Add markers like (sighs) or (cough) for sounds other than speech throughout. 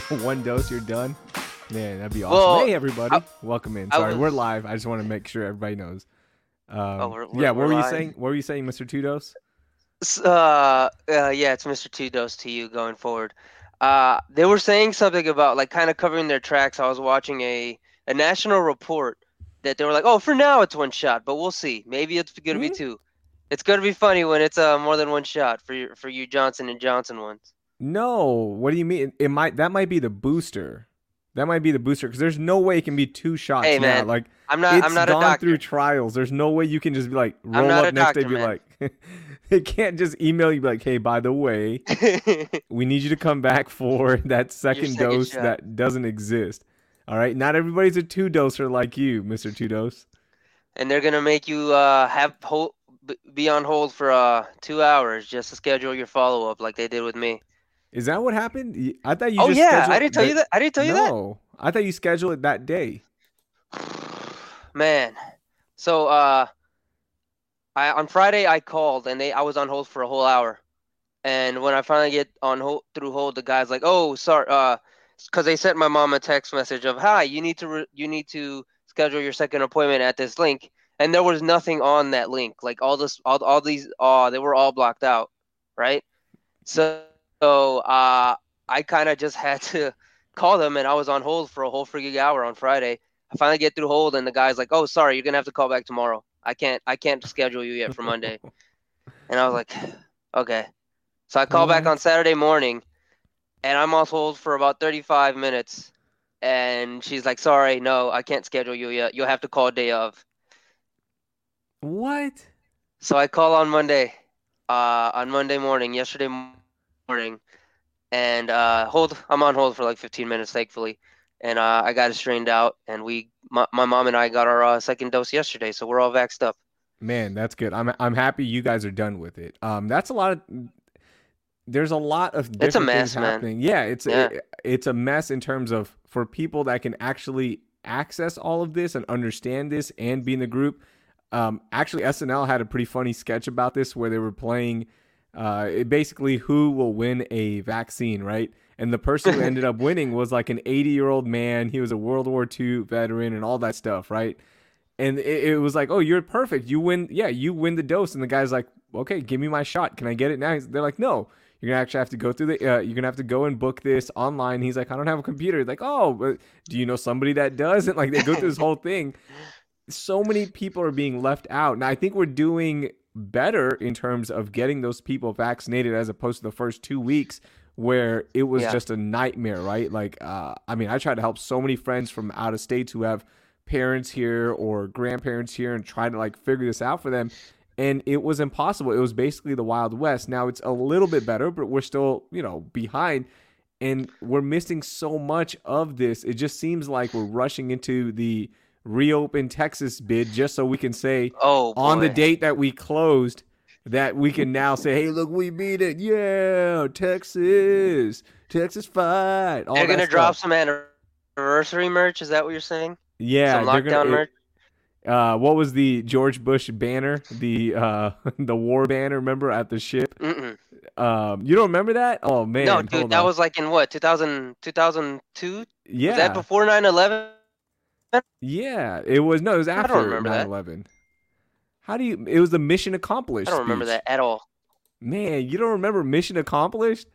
(laughs) one dose, you're done. Man, that'd be awesome. Well, hey, everybody, I- welcome in. Sorry, we're live. I just want to make sure everybody knows. Um, Oh, we're- we're- yeah, what we're were you live? saying? What were you saying, Mr. Two Dose? Uh, uh, yeah, it's Mr. Two Dose to you going forward. Uh, they were saying something about like kind of covering their tracks. I was watching a a national report that they were like, "Oh, for now it's one shot, but we'll see. Maybe it's gonna be Mhm. two. It's gonna be funny when it's uh more than one shot for you for you Johnson and Johnson ones." No, what do you mean? It might that might be the booster. That might be the booster because there's no way it can be two shots Hey, now. man, Like I'm not. it's I'm not a gone doctor. through trials. There's no way you can just be like roll up next day doctor, and be man. like, (laughs) they can't just email you be like, hey, by the way, (laughs) we need you to come back for (laughs) that second, second dose shot. that doesn't exist. All right, not everybody's a two doser like you, Mister Two Dose. and they're gonna make you uh have hold, be on hold for uh two hours just to schedule your follow up like they did with me. Is that what happened? I thought you. oh yeah, scheduled I didn't tell you that. I didn't tell you that. no, I thought you scheduled it that day. (sighs) Man, so uh, I on Friday I called and they I was on hold for a whole hour, and when I finally get on hold through hold, the guy's like, "Oh, sorry," uh, because they sent my mom a text message of, "Hi, you need to re- you need to schedule your second appointment at this link," and there was nothing on that link. Like all this, all all these, uh, they were all blocked out, right? So, so uh, I kind of just had to (laughs) call them, and I was on hold for a whole freaking hour on Friday. I finally get through hold, and the guy's like, "Oh, sorry, you're gonna have to call back tomorrow. I can't, I can't schedule you yet for Monday." (laughs) and I was like, (sighs) "Okay." So I call back on Saturday morning, and I'm on hold for about 35 minutes, and she's like, "Sorry, no, I can't schedule you yet. You'll have to call day of." What? So I call on Monday, uh, on Monday morning, yesterday morning, and uh, hold. I'm on hold for like 15 minutes, thankfully, and uh, I got it straightened out, and we, my, my mom and I got our uh, second dose yesterday, so we're all vaxxed up. Man, that's good. I'm I'm happy you guys are done with it. Um, that's a lot of. There's a lot of It's a things mess, man. happening. Yeah, it's Yeah. it- it's a mess in terms of for people that can actually access all of this and understand this and be in the group. Um, actually, SNL had a pretty funny sketch about this where they were playing, uh, basically who will win a vaccine, right? And the person who ended up winning was like an 80 year old man. He was a World War II veteran and all that stuff, right? and it, it was like, "Oh, you're perfect. You win. Yeah, you win the dose." And the guy's like, "Okay, give me my shot. Can I get it now?" He's- They're like, "No, you're gonna actually have to go through the. Uh, you're gonna have to go and book this online." He's like, "I don't have a computer." Like, "Oh, do you know somebody that does?" And like they go through this whole thing. So many people are being left out, Now I think we're doing better in terms of getting those people vaccinated as opposed to the first two weeks where it was Yeah. just a nightmare, right? Like, uh, I mean, I tried to help so many friends from out of states who have parents here or grandparents here and try to like figure this out for them and it was impossible it was basically the wild west now it's a little bit better but we're still you know behind and we're missing so much of this it just seems like we're rushing into the reopen texas bid just so we can say Oh, on the date that we closed that we can now say hey look we beat it yeah texas texas fight all they're gonna drop some anniversary merch. Is that what you're saying? yeah some lockdown gonna, merch. uh, what was the George Bush banner? The uh, (laughs) the war banner. Remember at the ship? Mm-mm. Um, you don't remember that? Oh man, no, dude, hold that on. was like in what 2000, 2002? yeah, Was that before 9/11? Yeah. It was no, it was after 9/11. How do you? It was the mission accomplished. I don't remember speech. that at all. Man, you don't remember mission accomplished?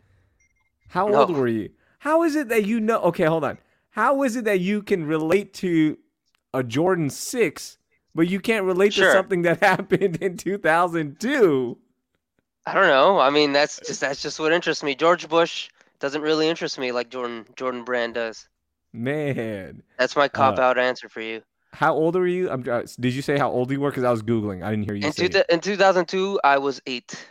How No. old were you? How is it that you know? Okay, hold on. How is it that you can relate to a Jordan six, but you can't relate Sure. to something that (laughs) happened in 2002? I don't know. I mean, that's just that's just what interests me. George Bush doesn't really interest me like Jordan Jordan Brand does. Man, That's my cop out answer for you. how old were you? I'm. uh, Did you say how old you were? Because I was googling. I didn't hear you In, say. two, it. in 2002, I was eight.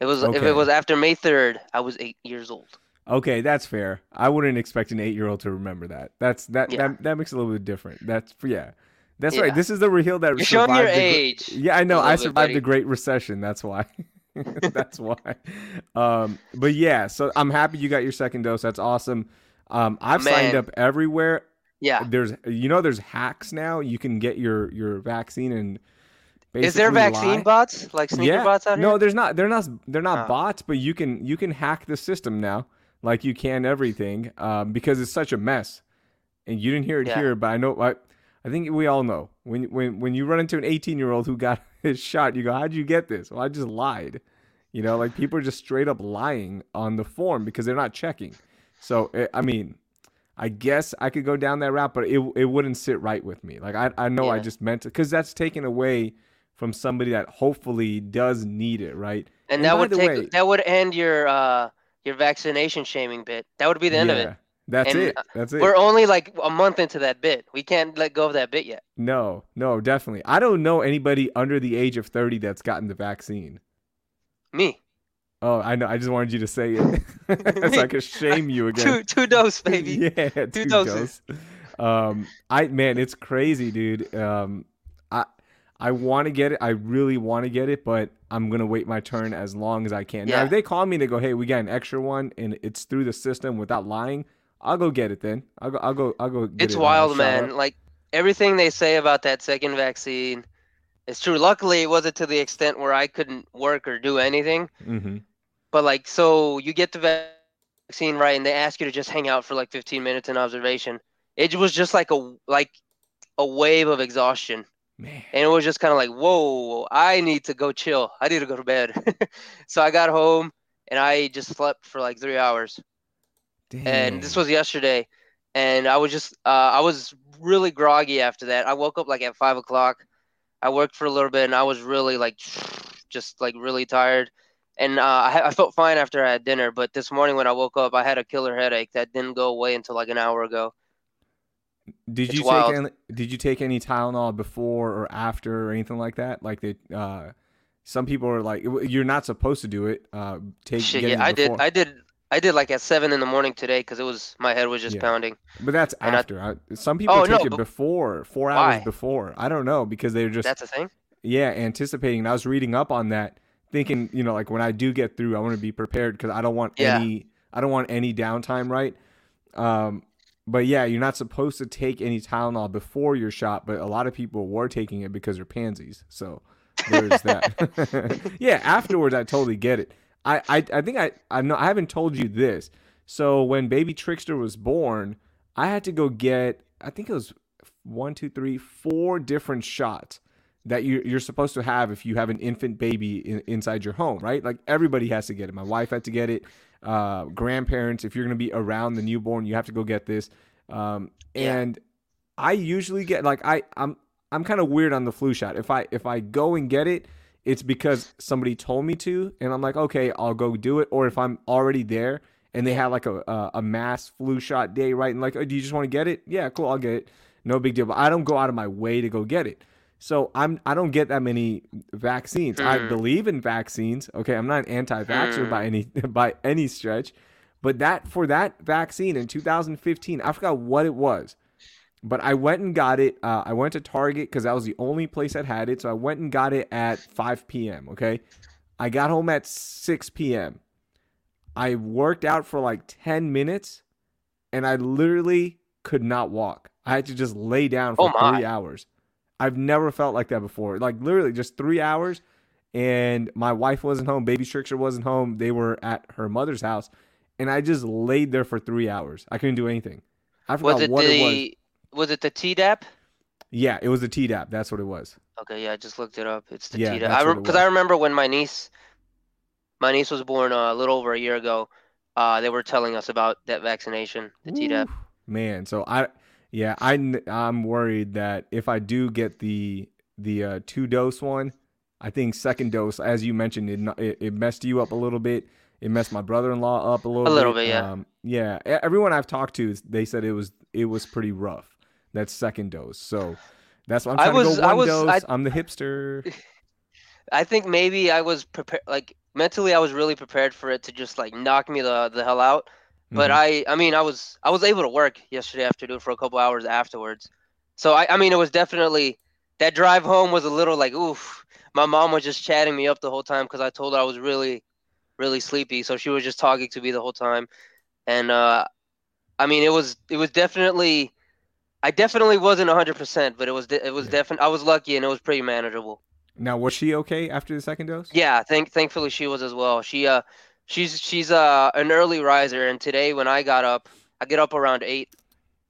It was if it was after May 3rd, I was eight years old. Okay, that's fair. I wouldn't expect an eight-year-old to remember that. That's that Yeah. that that makes it a little bit different. That's yeah. That's Yeah. right. This is the real that You're showing your the age. Yeah, I know. I bit, survived the. Great Recession. That's why. (laughs) (laughs) That's why. Um, but yeah, so I'm happy you got your second dose. That's awesome. Um, I've signed up everywhere. Yeah. There's, you know, there's hacks now. You can get your your vaccine and. Is there vaccine lie. bots like sneaker yeah. bots out here? No, there's not. They're not. They're not Oh. bots, but you can you can hack the system now. like you can everything um, because it's such a mess. And you didn't hear it Yeah. here, but I know I, I think we all know when when when you run into an 18 year old who got (laughs) his shot, you go, "How'd you get this?" Well, I just lied. You know, like people are just straight up lying on the form because they're not checking. So eh, I mean, I guess I could go down that route, but it it wouldn't sit right with me. Like I I know I just meant to because that's taken away from somebody that hopefully does need it, right? And And that would take way- that would end your uh your vaccination shaming bit. That would be the end of it. That's And, it. uh, That's it. We're only like a month into that bit. We can't let go of that bit yet. No, no, definitely. I don't know anybody under the age of 30 that's gotten the vaccine. Me. Oh, I know. I just wanted you to say it so I could shame you (laughs) again. Two two dose, baby. (laughs) yeah, two, doses. doses. Um, I man, it's crazy, dude. Um, I I want to get it. I really want to get it, but I'm gonna wait my turn as long as I can. Yeah. Now, if they call me and they go, "Hey, we got an extra one," and it's through the system without lying, I'll go get it. Then I'll go. I'll go. I'll go. Get It's it, wild, man. Like everything they say about that second vaccine is true. Luckily, it wasn't to the extent where I couldn't work or do anything. Mhm. But like, so you get the vaccine right, and they ask you to just hang out for like 15 minutes in observation. It was just like a like a wave of exhaustion, Man. and it was just kind of like, whoa, I need to go chill. I need to go to bed. (laughs) so I got home and I just slept for like three hours. and this was yesterday and i was just uh, i was really groggy after that i woke up like at five o'clock i worked for a little bit and i was really like (sniffs) just like really tired and uh, I, I felt fine after i had dinner but this morning when i woke up i had a killer headache that didn't go away until like an hour ago Did It's you wild. take any, did you take any Tylenol before or after or anything like that? Like they uh some people are like you're not supposed to do it. Uh take Shit, yeah, i did i did i did like at seven in the morning today because it was my head was just Yeah. pounding but that's and after. I, some people Oh, take no, it before, 4 hours Why? before. I don't know because they're just that's a thing yeah, anticipating. And I was reading up on that thinking, you know, like when I do get through, I want to be prepared cuz I don't want Yeah. any I don't want any downtime, right? Um but yeah, you're not supposed to take any Tylenol before your shot, but a lot of people were taking it because they're pansies. So there's that. (laughs) yeah, afterwards I totally get it. I, I, I think I I know I haven't told you this. So when baby Trickster was born, I had to go get I think it was one, two, three, four different shots that you you're supposed to have if you have an infant baby in, inside your home, right? Like everybody has to get it. My wife had to get it. Uh, grandparents, if you're gonna be around the newborn, you have to go get this. Um, and I usually get like I I'm I'm kind of weird on the flu shot. If I if I go and get it, it's because somebody told me to, and I'm like, okay, I'll go do it. Or if I'm already there and they have like a a, a mass flu shot day, right? And like, oh, do you just want to get it? Yeah, cool, I'll get it. No big deal. But I don't go out of my way to go get it. So I'm I don't get that many vaccines. I Hmm. believe in vaccines. Okay, I'm not an anti-vaxxer Hmm. by any (laughs) by any stretch. But that for that vaccine in 2015, I forgot what it was. But I went and got it. Uh, I went to Target because that was the only place that had it. So I went and got it at 5 p.m. Okay. I got home at 6 p.m. I worked out for like 10 minutes and I literally could not walk. I had to just lay down for Oh, three hours. I've never felt like that before. Like literally just three hours. And my wife wasn't home. Baby Trickster wasn't home. They were at her mother's house. And I just laid there for three hours. I couldn't do anything. I forgot was it what it was. was it the tdap Yeah, it was the Tdap. That's what it was. Okay, yeah, I just looked it up. It's the Yeah, Tdap. that's I because I remember when my niece, my niece was born uh, a little over a year ago. Uh, they were telling us about that vaccination, the Tdap. Ooh, Man, so I yeah, I I'm worried that if I do get the the uh, two dose one, I think second dose, as you mentioned, it, it messed you up a little bit. It messed my brother-in-law up a little. A little bit, yeah. Um, yeah. Everyone I've talked to, they said it was it was pretty rough. That second dose. So that's why I'm I trying to was- go I one was- dose. I- I'm the hipster. (laughs) I think maybe I was prepared, like mentally, I was really prepared for it to just like knock me the the hell out. But Mhm. I, I mean, I was I was able to work yesterday afternoon for a couple hours afterwards. So I, I mean, it was definitely that drive home was a little like oof. My mom was just chatting me up the whole time because I told her I was really, really sleepy. So she was just talking to me the whole time, and uh, I mean, it was it was definitely, I definitely wasn't hundred percent, but it was de- it was Yeah. definitely I was lucky and it was pretty manageable. now was she okay after the second dose? Yeah, thank thankfully she was as well. She uh She's she's uh an early riser, and today when I got up, I get up around eight.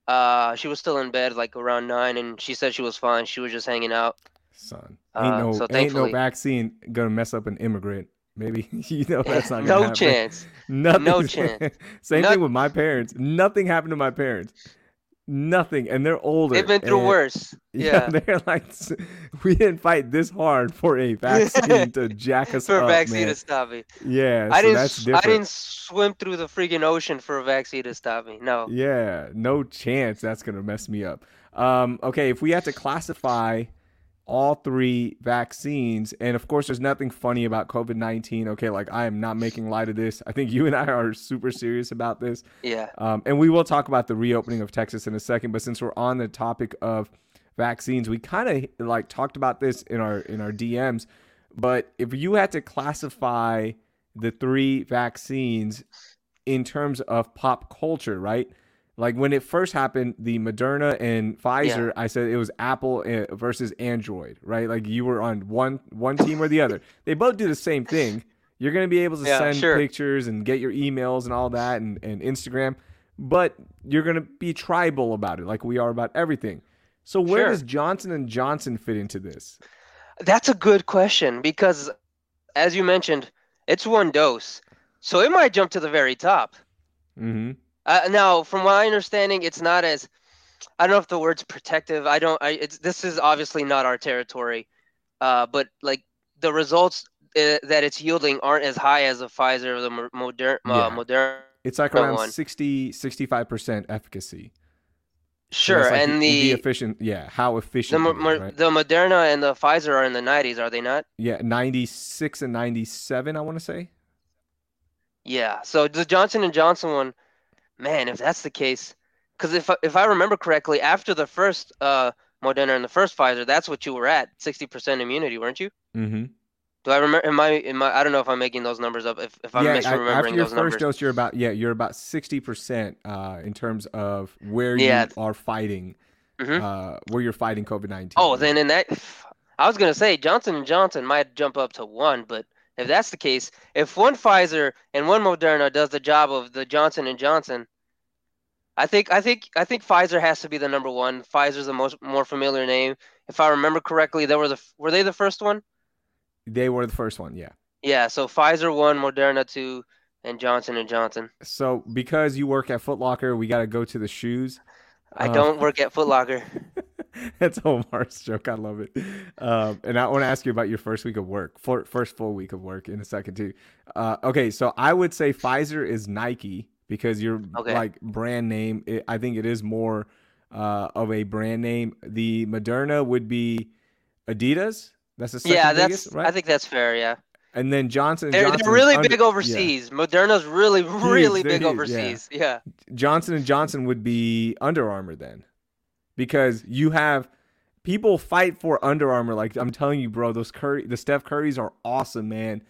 Uh, she was still in bed like around nine, and she said she was fine. She was just hanging out. Son, ain't Uh, no so ain't no vaccine gonna mess up an immigrant. Maybe (laughs) you know that's not (laughs) no happen. chance. (laughs) Nothing. No chance. Same thing with my parents. Nothing happened to my parents. Nothing, and they're older. They've been through worse. (laughs) Yeah, Yeah. they're like, (laughs) we didn't fight this hard for a (laughs) vaccine to jack us For a vaccine man. to stop me. Yeah, I so didn't. I didn't swim through the freaking ocean for a vaccine to stop me. No. Yeah, no chance that's gonna mess me up. Um, okay, if we had to classify all three vaccines, and of course, there's nothing funny about COVID nineteen. Okay, like I am not making light of this. I think you and I are super serious about this. Yeah. Um, and we will talk about the reopening of Texas in a second. But since we're on the topic of vaccines, we kind of like talked about this in our in our DMs. But if you had to classify the three vaccines in terms of pop culture, right? Like when it first happened, the Moderna and Pfizer, I said it was Apple uh, versus Android, right? Like you were on one one team or the other. They both do the same thing. You're gonna be able to Yeah, send sure. pictures and get your emails and all that and, and Instagram, but you're gonna be tribal about it, like we are about everything. So where Sure. does Johnson and Johnson fit into this? That's a good question because, as you mentioned, it's one dose, so it might jump to the very top. Mm-hmm. Uh, now, from my understanding, it's not as I don't know if the word's protective. I don't. I it's this is obviously not our territory, uh, but like the results uh, that it's yielding aren't as high as the Pfizer or the Yeah. uh, Moderna. It's like around on. 60, 65% efficacy. Sure, like and the, the efficient, yeah, how the, efficient Mo- is, right? the Moderna and the Pfizer are in the 90s, are they not? Yeah, 96 and 97, I want to say. Yeah. So the Johnson and Johnson one, man, if that's the case, because if I- if I remember correctly, after the first uh Moderna and the first Pfizer, that's what you were at, 60% immunity, weren't you? Mm-hmm. Do I remember? Am I? Am I? I don't know if I'm making those numbers up. If if I'm yeah, misremembering after your those first numbers. dose, you're about yeah, you're about sixty percent uh, in terms of where Yeah. you are fighting, Mhm. uh, where you're fighting COVID nineteen. Oh, then in that, I was gonna say Johnson and Johnson might jump up to one, but if that's the case, if one Pfizer and one Moderna does the job of the Johnson and Johnson, I think I think I think Pfizer has to be the number one. Pfizer's the most more familiar name. If I remember correctly, they were the were they the first one? they were the first one, yeah. Yeah, so Pfizer one, Moderna two, and Johnson and Johnson. So because you work at Foot Locker, we got to go to the shoes. I Uh, don't work at Foot Locker. (laughs) (laughs) That's Omar's joke. I love it. Um, and I want to ask you about your first week of work, for, first full week of work in a second too. Uh, okay, so I would say Pfizer is Nike because you're Okay. like brand name. It, I think it is more uh, of a brand name. The Moderna would be Adidas. That's the second Yeah, that's biggest, right? I think that's fair. Yeah. and then Johnson. They're, Johnson they're really under- big yeah. overseas. Moderna's really, really big huge, yeah. overseas. Yeah. Johnson and Johnson would be Under Armour then, because you have people fight for Under Armour. Like I'm telling you, bro, those Curry, the Steph Currys are awesome, man.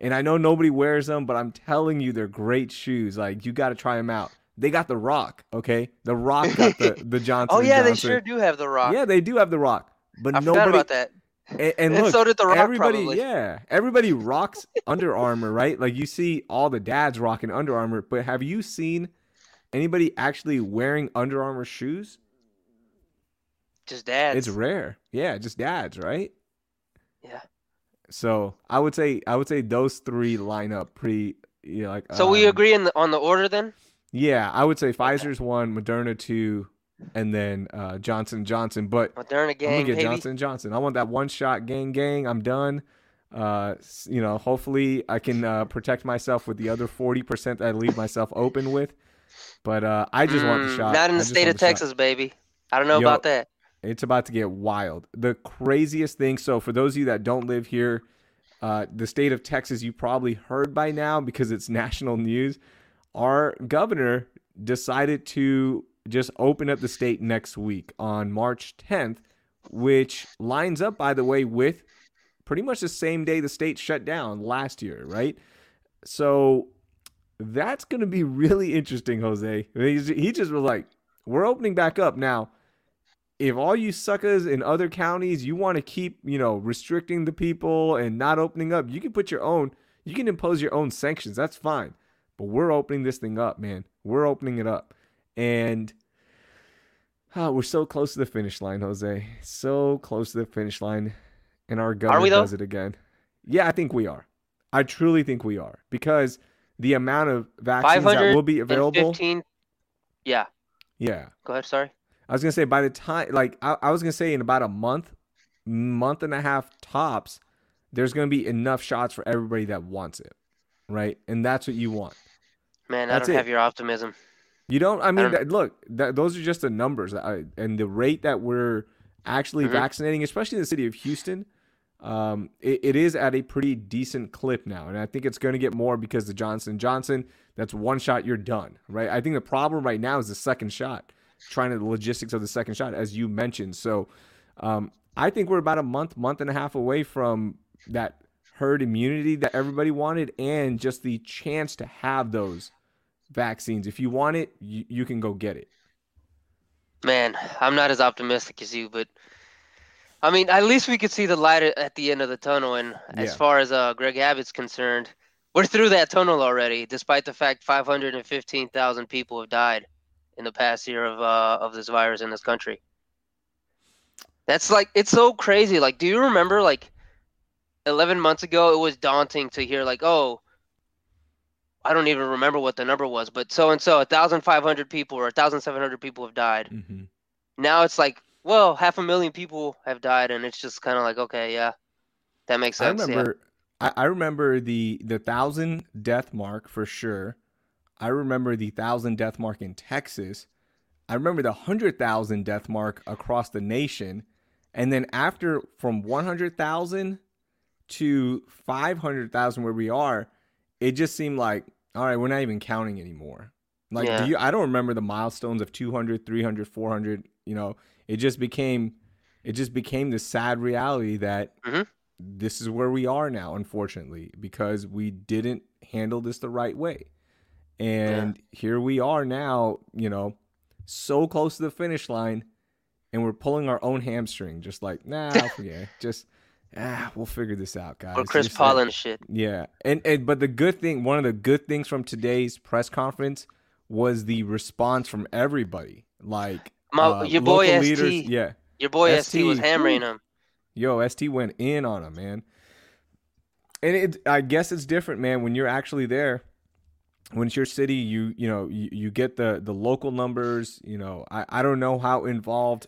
And I know nobody wears them, but I'm telling you, they're great shoes. Like you got to try them out. They got the Rock, okay? The Rock got the (laughs) the Johnson. Oh and yeah, they sure do have the Rock. Yeah, they do have the Rock, but I nobody. about that. And, and And look, so did The Rock, everybody, probably. yeah, everybody rocks Under Armour, right? Like you see all the dads rocking Under Armour, but have you seen anybody actually wearing Under Armour shoes? Just dads. It's rare. Yeah, just dads, right? Yeah. So I would say I would say those three line up pretty. You know, like So we um, agree in the, on the order then? Yeah, I would say Pfizer's one, Moderna two, and then uh, Johnson Johnson. But Moderna I'm gonna gang, get baby. Johnson Johnson. I want that one shot gang gang. I'm done. Uh, you know, hopefully I can uh, protect myself with the other forty percent that I leave myself open with. But uh, I just want the Mm, shot. Not in the state of the shot. Texas, baby. I don't know Yo, about that. It's about to get wild. The craziest thing. So for those of you that don't live here, uh, the state of Texas, you probably heard by now because it's (laughs) national news. Our governor decided to just open up the state next week on March 10th, which lines up, by the way, with pretty much the same day the state shut down last year, right? So that's going to be (laughs) really interesting, Jose. He just was like, we're opening back up now if all you suckers in other counties you want to keep you know restricting the people and not opening up you can put your own You can impose your own sanctions. That's fine. But we're opening this thing up, man. We're opening it up. And oh, we're so close to the finish line, Jose. So close to the finish line. And our government does it again. Yeah, I think we are. I truly think we are. Because the amount of vaccines that will be available. Yeah. Yeah. Go ahead, sorry. I was gonna say by the time like I, I was gonna say in about a month, month and a half tops, there's gonna be enough shots for everybody that wants it. Right? And that's what you want. Man, that's I don't it. have your optimism. You don't. I mean, I don't... look, that, those are just the numbers, I, and the rate that we're actually mm-hmm. vaccinating, especially in the city of Houston, um, it, it is at a pretty decent clip now, and I think it's going to get more because the Johnson Johnson. That's one shot, you're done, right? I think the problem right now is the second shot, trying to the logistics of the second shot, as you mentioned. So, um, I think we're about a month, month and a half away from that herd immunity that everybody wanted, and just the chance to have those vaccines. If you want it, you, you can go get it. Man, I'm not as optimistic as you, but I mean, at least we could see the light at the end of the tunnel. And yeah. as far as uh, Greg Abbott's concerned, we're through that tunnel already, despite the fact 515,000 people have died in the past year of uh, of this virus in this country. That's like it's so crazy. Like, do you remember like 11 months ago? It was daunting to hear like, oh, I don't even remember what the number was, but so and so, 1,500 people or 1,700 people have died. Mm-hmm. Now it's like, well, half a million people have died, and it's just kind of like, okay, yeah, that makes sense. I remember, yeah. I, I remember the the thousand death mark for sure. I remember the thousand death mark in Texas. I remember the hundred thousand death mark across the nation, and then after from one hundred thousand to five hundred thousand, where we are it just seemed like all right we're not even counting anymore like yeah. do you i don't remember the milestones of 200 300 400 you know it just became it just became this sad reality that mm-hmm. this is where we are now unfortunately because we didn't handle this the right way and yeah. here we are now you know so close to the finish line and we're pulling our own hamstring just like nah (laughs) forget just ah, we'll figure this out, guys. Or Chris Paul and shit. Yeah, and and but the good thing, one of the good things from today's press conference was the response from everybody. Like My, uh, your boy ST, leaders, yeah, your boy ST, ST was hammering him. Yo, ST went in on him, man. And it, I guess it's different, man. When you're actually there, when it's your city, you you know you, you get the the local numbers. You know, I I don't know how involved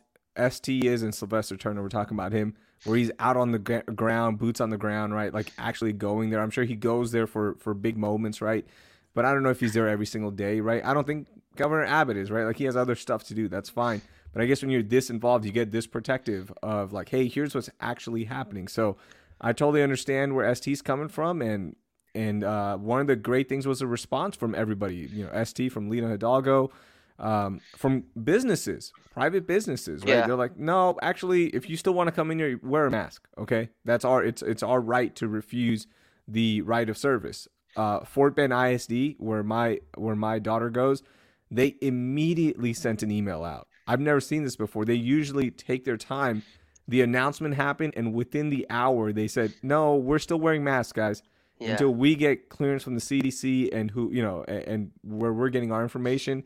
ST is in Sylvester Turner. We're talking about him where he's out on the ground, boots on the ground, right? Like actually going there. I'm sure he goes there for for big moments, right? But I don't know if he's there every single day, right? I don't think Governor Abbott is, right? Like he has other stuff to do. That's fine. But I guess when you're this involved, you get this protective of like, hey, here's what's actually happening. So I totally understand where ST's coming from, and and uh, one of the great things was a response from everybody. You know, ST from Lina Hidalgo, um, from businesses, private businesses, right? Yeah. They're like, no, actually, if you still want to come in here, wear a mask. Okay, that's our it's it's our right to refuse the right of service. Uh, Fort Bend ISD, where my where my daughter goes, they immediately sent an email out. I've never seen this before. They usually take their time. The announcement happened, and within the hour, they said, "No, we're still wearing masks, guys." Yeah. Until we get clearance from the CDC and who you know, and, and where we're getting our information,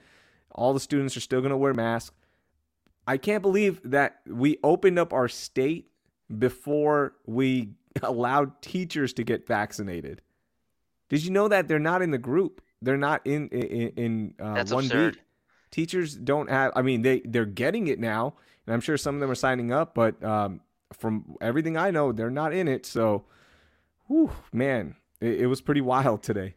all the students are still going to wear masks. I can't believe that we opened up our state before we (laughs) allowed teachers to get vaccinated. Did you know that they're not in the group? They're not in in, in uh, one B. Teachers don't have. I mean, they they're getting it now, and I'm sure some of them are signing up. But um, from everything I know, they're not in it. So, whew, man, it, it was pretty wild today.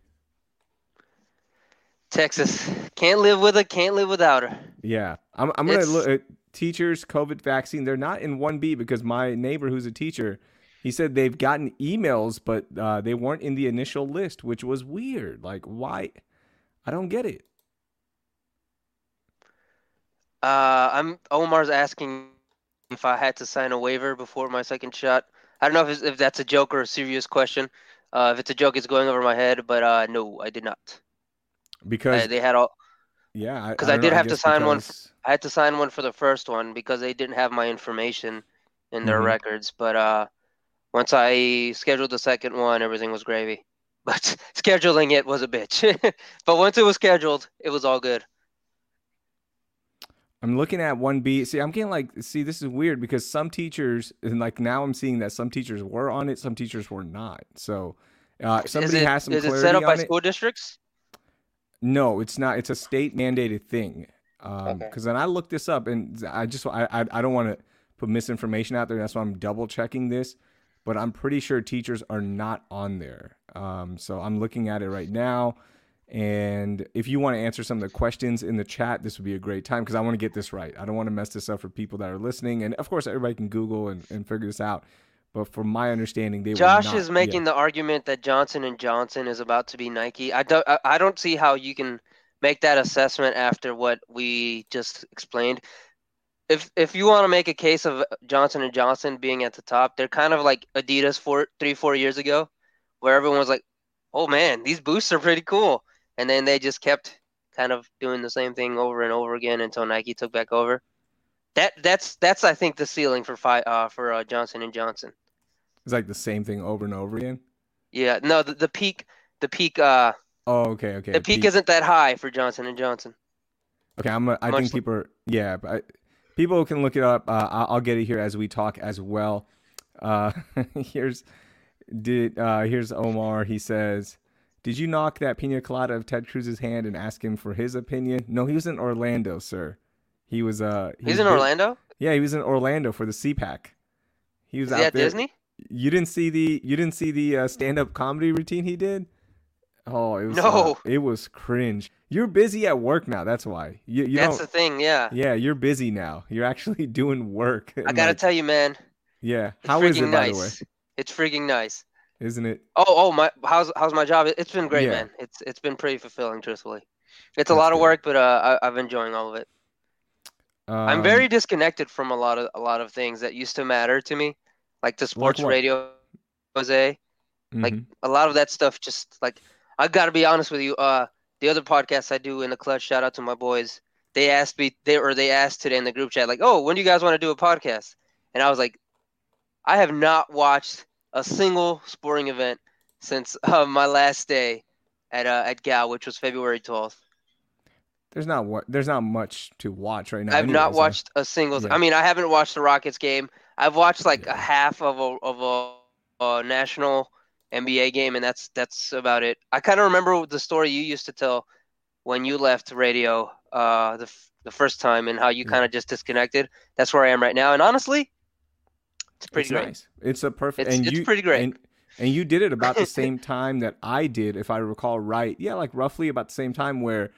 Texas can't live with her, can't live without her. Yeah, I'm. I'm gonna look at teachers COVID vaccine. They're not in one B because my neighbor, who's a teacher, he said they've gotten emails, but uh, they weren't in the initial list, which was weird. Like, why? I don't get it. Uh, I'm Omar's asking if I had to sign a waiver before my second shot. I don't know if, if that's a joke or a serious question. Uh, if it's a joke, it's going over my head, but uh, no, I did not because they had all. Yeah, because I, I, did know, have I to sign because... one. I had to sign one for the first one because they didn't have my information in their mm-hmm. records. But uh, once I scheduled the second one, everything was gravy. (laughs) but scheduling it was a bitch. (laughs) but once it was scheduled, it was all good. I'm looking at 1B. See, I'm getting like, see, this is weird because some teachers, and like now I'm seeing that some teachers were on it, some teachers were not. So uh, somebody it, has some is it set up by it. school districts? No, it's not. It's a state mandated thing. Um because Okay. then I looked this up, and I just I I, I don't want to put misinformation out there. That's why I'm double checking this. But I'm pretty sure teachers are not on there. Um, so I'm looking at it right now. And if you want to answer some of the questions in the chat, this would be a great time because I want to get this right. I don't want to mess this up for people that are listening. And of course, everybody can Google and, and figure this out. But from my understanding, they Josh is making the argument that Johnson and Johnson is about to be Nike. I don't I, I don't see how you can make that assessment after what we just explained. If if you want to make a case of Johnson and Johnson being at the top, they're kind of like Adidas four three four years ago, where everyone was like, "Oh man, these boosts are pretty cool," and then they just kept kind of doing the same thing over and over again until Nike took back over. That that's that's I think the ceiling for fi- uh, for uh, Johnson and Johnson. It's like the same thing over and over again. Yeah, no, the, the peak, the peak, uh, Oh, okay, okay. the peak Pete- isn't that high for Johnson and Johnson. Okay, I'm. A, I Much think people are. Yeah, but I, people can look it up. Uh, I'll, I'll get it here as we talk as well. Uh, (laughs) here's did uh, here's Omar. He says, "Did you knock that pina colada of Ted Cruz's hand and ask him for his opinion?" No, he was in Orlando, sir. He was. Uh, he He's was in Orlando. Yeah, he was in Orlando for the CPAC. He was Is out he at there. Disney? You didn't see the you didn't see the uh, stand up comedy routine he did. Oh, it was No. uh, it was cringe. You're busy at work now. That's why you you That's the thing. Yeah, Yeah, you're busy now. You're actually (laughs) doing work. I gotta tell you, man, Yeah. How is it, by the way? nice. It's freaking nice. Isn't it? Oh, oh, my, how's how's my job? It- It's been great, Yeah. man. It's it's been pretty fulfilling, truthfully. It's a That's lot of work, but uh, I, I'm enjoying all of it. I'm Um, very disconnected from a lot of a lot of things that used to matter to me, like the sports what? radio, Jose. like mhm. a lot of that stuff just like I gotta be honest with you. Uh, the other podcast I do in the clutch, shout out to my boys. They asked me they or they asked today in the group chat like, "Oh, when do you guys want to do a podcast?" And I was like, "I have not watched a single sporting event since (laughs) uh, my last day at uh, at Gal, which was February 12th. there's not what there's not much to watch right now. I've not anyways, watched a single. Yeah. I mean, I haven't watched the Rockets game. I've watched like Yeah. a half of a of a, a national NBA game, and that's that's about it. I kind of remember the story you used to tell when you left radio uh, the the first time, and how you Yeah. kind of just disconnected. That's where I am right now, and honestly, it's pretty it's great. nice. It's a perfect. It's- and it's you, pretty great. And, and you did it about the (laughs) same time that I did, if I recall right. Yeah, like roughly about the same time where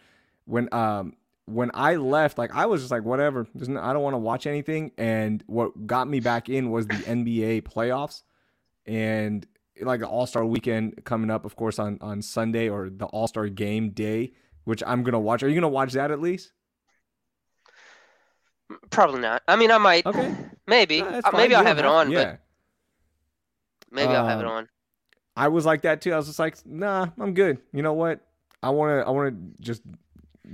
when um when I left, like I was just like whatever. No, I don't want to watch anything. And what got me back in was the NBA playoffs, and like the All Star weekend coming up, of course, on on Sunday or the All Star game day, which I'm gonna watch. Are you gonna watch that at least? Probably not. I mean, I might. Okay. Maybe. Uh, maybe I'll have it on, Yeah. but maybe I'll have it on. I was like that too. I was just like, nah, I'm good. You know what? I want to, I want to just,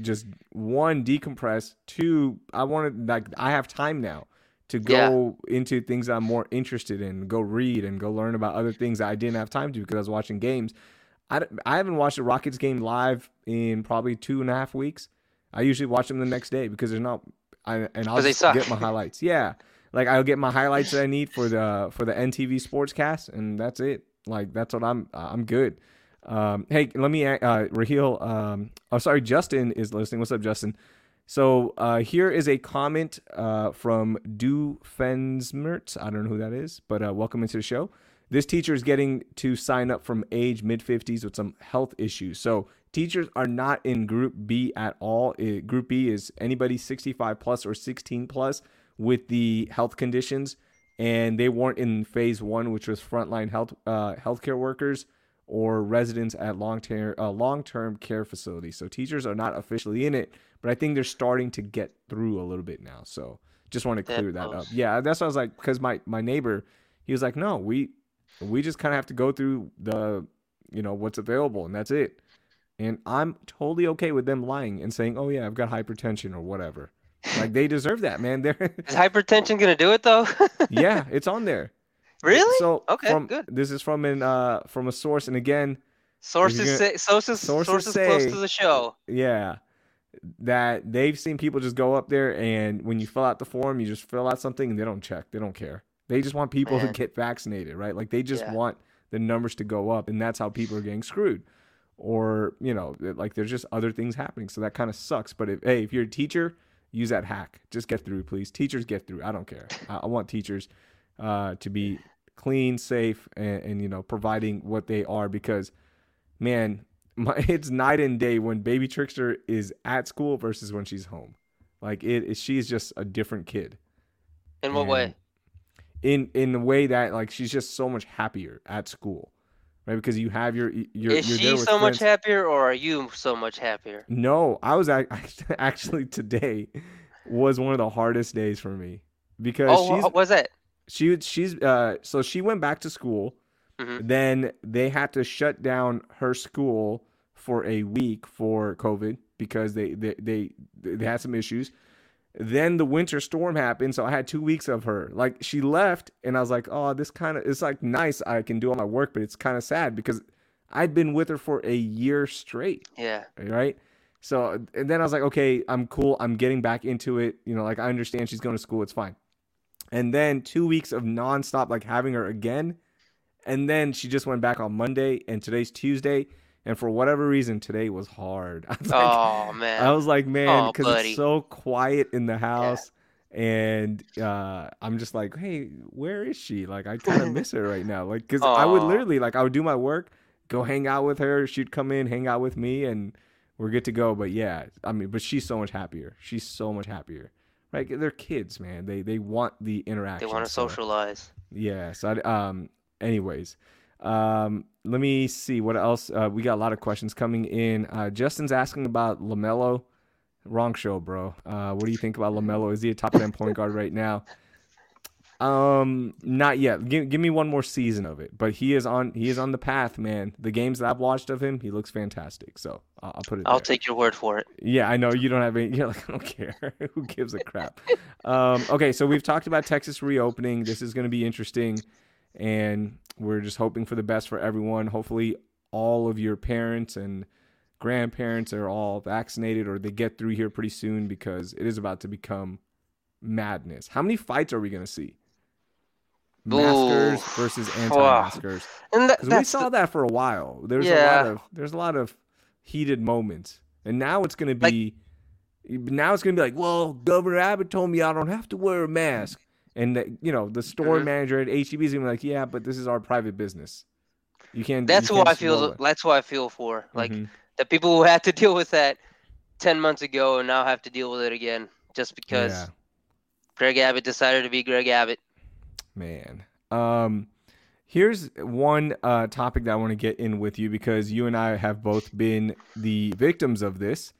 just one decompress. Two, I want to like, I have time now to go into things I'm more interested in. Go read and go learn about other things that I didn't have time to because I was watching games. I, I haven't watched a Rockets game live in probably two and a half weeks. I usually watch them the next day because there's not, I and I'll just get my highlights. Yeah, like I'll get my highlights that I need for the for the NTV Sportscast, and that's it. Like that's what I'm I'm good. Um, hey, let me uh, Raheel. Um, oh, sorry, Justin is listening. What's up, Justin? So uh, here is a comment uh, from Du Fensmert. I don't know who that is, but uh, welcome into the show. This teacher is getting to sign up from age mid 50s with some health issues. So teachers are not in Group B at all. Uh, group B is anybody 65 plus or 16 plus with the health conditions, and they weren't in Phase One, which was frontline health uh, healthcare workers or residents at long term uh, long term care facilities. So teachers are not officially in it, but I think they're starting to get through a little bit now. So just want to clear that up. Yeah, that's what I was like because my my neighbor, he was like, no, we we just kind of have to go through the you know what's available and that's it. And I'm totally okay with them lying and saying, "Oh yeah, I've got hypertension or whatever." Like they deserve that, man. (laughs) They're Is hypertension gonna do it though? (laughs) yeah, it's on there. really? So Okay, from, good. This is from an uh from a source, and again, Sources gonna- say sources sources sources, close to the show. Yeah. That they've seen people just go up there and when you fill out the form, you just fill out something and they don't check. They don't care. They just want people Man. to get vaccinated, right? Like they just Yeah. want the numbers to go up and that's how people are getting screwed. Or, you know, like there's just other things happening. So that kind of sucks. But if hey, if you're a teacher, use that hack. Just get through, please. Teachers get through. I don't care. I, I want teachers uh, to be clean, safe, and, and you know, providing what they are because man, (laughs) my, it's night and day when baby trickster is at school versus when she's home. Like it, it she's just a different kid. In what And way? In in the way that like she's just so much happier at school, right? Because you have your you're, Is you're she so much happier, or are you so much happier? No, I was ac- (laughs) actually today was one of the hardest days for me because Oh, she's what was it? she she's uh so she went back to school Mhm. then they had to shut down her school for a week for covid because they they they, they had some issues then the winter storm happened so i had two weeks of her like she left and i was like oh this kind of it's like nice i can do all my work but it's kind of sad because i'd been with her for a year straight Yeah. right? So and then I was like, okay, I'm cool. I'm getting back into it. You know, like I understand she's going to school. It's fine. And then two weeks of nonstop, like having her again. And then she just went back on Monday, and today's Tuesday. And for whatever reason, today was hard. (laughs) I was like, Oh man. I was like, man, Oh, because buddy. it's so quiet in the house. And uh, I'm just like, hey, where is she? Like, I kind of miss her right now. Like, because I would literally, like, I would do my work, go hang out with her. She'd come in, hang out with me, and we're good to go. But yeah, I mean, but she's so much happier. She's so much happier. Right? They're kids, man. They they want the interaction. they want to so- socialize. yeah. So, I, um, anyways, um, let me see what else. Uh, we got a lot of questions coming in. Uh, Justin's asking about Lamelo. Wrong show, bro. Uh, what do you think about Lamelo? Is he a top ten point guard right now? Um, not yet. Give, give me one more season of it. But he is on. He is on the path, man. The games that I've watched of him, he looks fantastic. So I'll, I'll put it. I'll there. take your word for it. Yeah, I know you don't have any. (laughs) You're like, I don't care. (laughs) Who gives a crap? um, okay, so we've talked about Texas reopening. This is going to be interesting, and we're just hoping for the best for everyone. Hopefully, all of your parents and grandparents are all vaccinated, or they get through here pretty soon because it is about to become madness. How many fights are we going to see? Maskers Oof. versus (sighs) anti-maskers. And that, we saw that for a while. There's a lot of there's a lot of heated moments, and now it's gonna be now it's gonna be like, well, Governor Abbott told me I don't have to wear a mask, and that you know the store Mhm. manager at HEB is gonna be like, yeah, but this is our private business. You can't. that's you who can't I feel. it." That's what I feel for. Like Mhm. the people who had to (laughs) deal with that ten months ago and now have to deal with it again just because Yeah. Greg Abbott decided to be Greg Abbott. Man. Um here's one uh topic that I want to get in with you because you and I have both been the victims of this.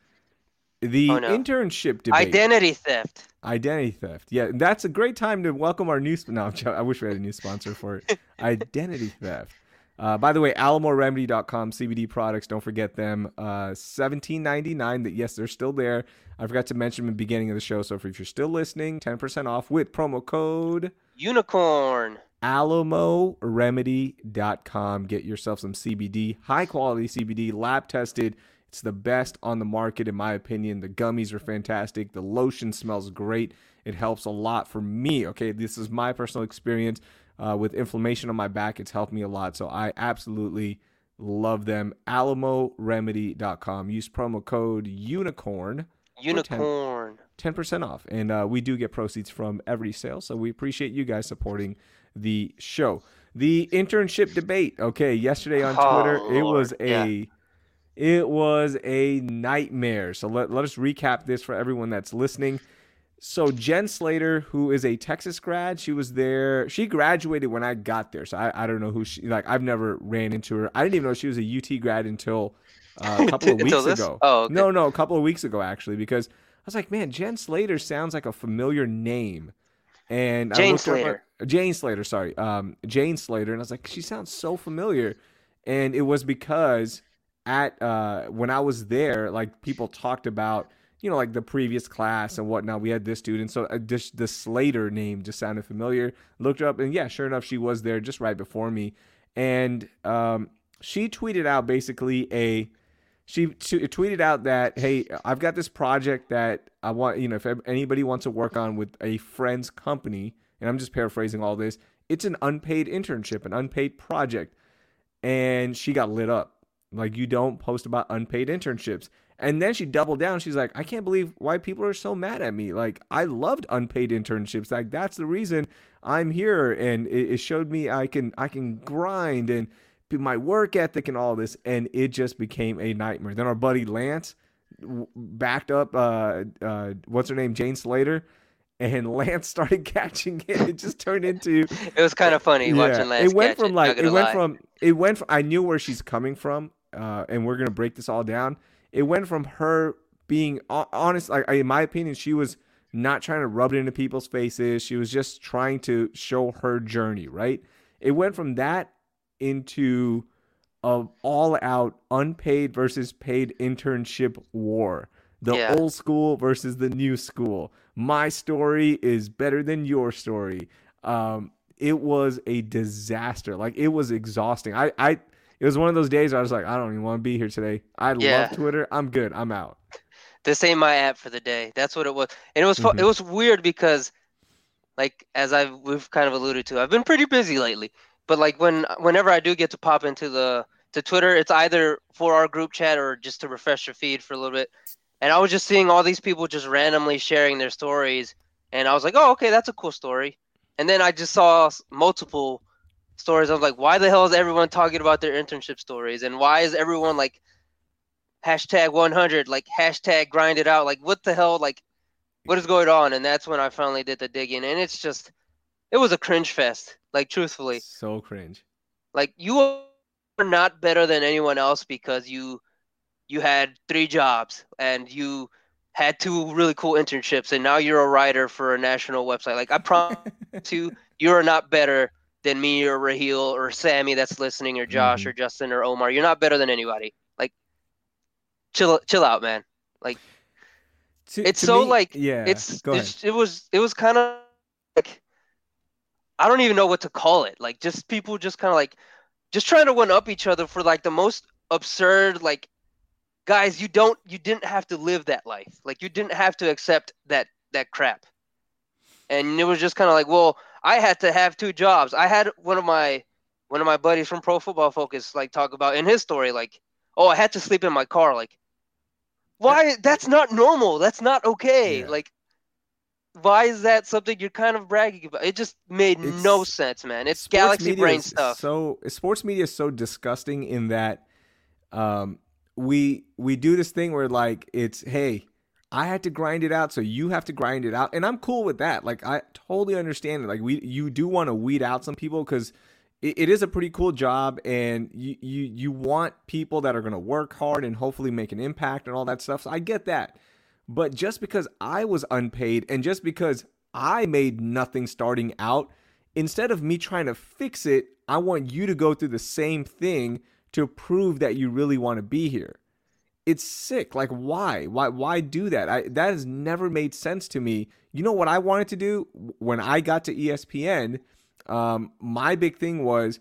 The Oh, no. internship debate. Identity theft. Identity theft. Yeah, that's a great time to welcome our new. Sp- no. I wish we had a new sponsor for it. (laughs) Identity theft. Uh, by the way, AlamoRemedy.com CBD products. Don't forget them. Uh, Seventeen ninety nine. That yes, they're still there. I forgot to mention them in the beginning of the show. So if you're still listening, ten percent off with promo code Unicorn. AlamoRemedy.com. Get yourself some CBD, high quality CBD, lab tested. It's the best on the market, in my opinion. The gummies are fantastic. The lotion smells great. It helps a lot for me. Okay, this is my personal experience uh, with inflammation on my back. It's helped me a lot. So I absolutely love them. AlamoRemedy.com. Use promo code UNICORN. Unicorn. 10% off. And uh, we do get proceeds from every sale. So we appreciate you guys supporting the show. The internship debate. Okay, yesterday on Oh, Twitter, it was a it was a nightmare. So let, let us recap this for everyone that's listening. So Jen Slater, who is a Texas grad, she was there. She graduated when I got there. So I, I don't know who she like I've never ran into her. I didn't even know she was a UT grad until uh, a (laughs) couple of weeks this? ago. Oh, okay. No, no, a couple of weeks ago actually, because I was like, man, Jen Slater sounds like a familiar name. And I Jane looked her Slater. Jane Slater, sorry. Um, Jane Slater. And I was like, she sounds so familiar. And it was because at uh when I was there, like people talked about, you know, like the previous class and whatnot. We had this student. So uh, just the Slater name just sounded familiar. Looked her up and yeah, sure enough, she was there just right before me. And um she tweeted out basically a she t- tweeted out that hey i've got this project that i want you know if anybody wants to work on with a friend's company and i'm just paraphrasing all this it's an unpaid internship an unpaid project and she got lit up like you don't post about unpaid internships and then she doubled down she's like i can't believe why people are so mad at me like i loved unpaid internships like that's the reason i'm here and it, it showed me i can i can grind and my work ethic and all this, and it just became a nightmare. Then our buddy Lance backed up, uh, uh, what's her name, Jane Slater, and (laughs) Lance started (laughs) catching it. It just turned into. it was kind of funny yeah, watching Lance. It went from it, like it went lie. from it went from I knew where she's coming from, uh, and we're gonna break this all down. It went from her being honest, like in my opinion, she was not trying to rub it into people's faces. She was just trying to show her journey, right? It went from that into a all out unpaid versus paid internship war. The yeah. old school versus the new school. My story is better than your story. Um, it was a disaster. Like it was exhausting. I, I, it was one of those days where I was like, I don't even want to be here today. I yeah. love Twitter. I'm good. I'm out. This ain't my app for the day. That's what it was. And it was, mm-hmm. it was weird because, like, as I've we've kind of alluded to, I've been pretty busy lately. But like when whenever I do get to pop into the to Twitter, it's either for our group chat or just to refresh your feed for a little bit. And I was just seeing all these people just randomly sharing their stories, and I was like, "Oh, okay, that's a cool story." And then I just saw multiple stories. I was like, "Why the hell is everyone talking about their internship stories? And why is everyone like hashtag 100, like hashtag grind it out? Like, what the hell? Like, what is going on?" And that's when I finally did the digging, and it's just, it was a cringe fest. Like truthfully. So cringe. Like you are not better than anyone else because you you had three jobs and you had two really cool internships and now you're a writer for a national website. Like I promise (laughs) you, you are not better than me or Raheel or Sammy that's listening or Josh mm-hmm. or Justin or Omar. You're not better than anybody. Like chill chill out, man. Like to, it's to so me, like yeah. It's, it's it was it was kind of like I don't even know what to call it. Like just people just kind of like just trying to one up each other for like the most absurd like guys, you don't you didn't have to live that life. Like you didn't have to accept that that crap. And it was just kind of like, well, I had to have two jobs. I had one of my one of my buddies from Pro Football Focus like talk about in his story like, "Oh, I had to sleep in my car." Like why that's not normal. That's not okay. Yeah. Like why is that something you're kind of bragging about? It just made it's, no sense, man. It's galaxy brain stuff. So sports media is so disgusting in that um, we we do this thing where like it's hey, I had to grind it out, so you have to grind it out, and I'm cool with that. Like I totally understand it. Like we you do want to weed out some people because it, it is a pretty cool job, and you you you want people that are going to work hard and hopefully make an impact and all that stuff. So I get that. But just because I was unpaid and just because I made nothing starting out, instead of me trying to fix it, I want you to go through the same thing to prove that you really want to be here. It's sick. Like why? Why why do that? I that has never made sense to me. You know what I wanted to do when I got to ESPN? Um, my big thing was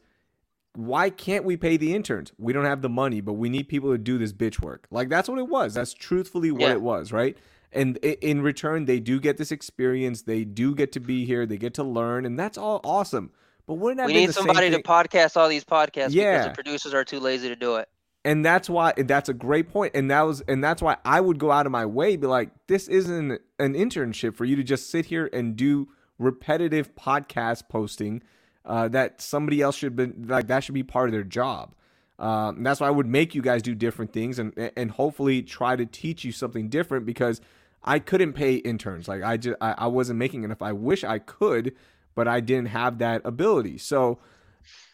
why can't we pay the interns? We don't have the money, but we need people to do this bitch work. Like that's what it was. That's truthfully what yeah. it was, right? And in return, they do get this experience. They do get to be here. They get to learn, and that's all awesome. But wouldn't that we need somebody to podcast all these podcasts yeah. because the producers are too lazy to do it. And that's why that's a great point. And that was and that's why I would go out of my way be like, this isn't an internship for you to just sit here and do repetitive podcast posting uh, that somebody else should be like that should be part of their job. Um, that's why I would make you guys do different things and and hopefully try to teach you something different because I couldn't pay interns like I just I, I wasn't making enough. I wish I could, but I didn't have that ability. So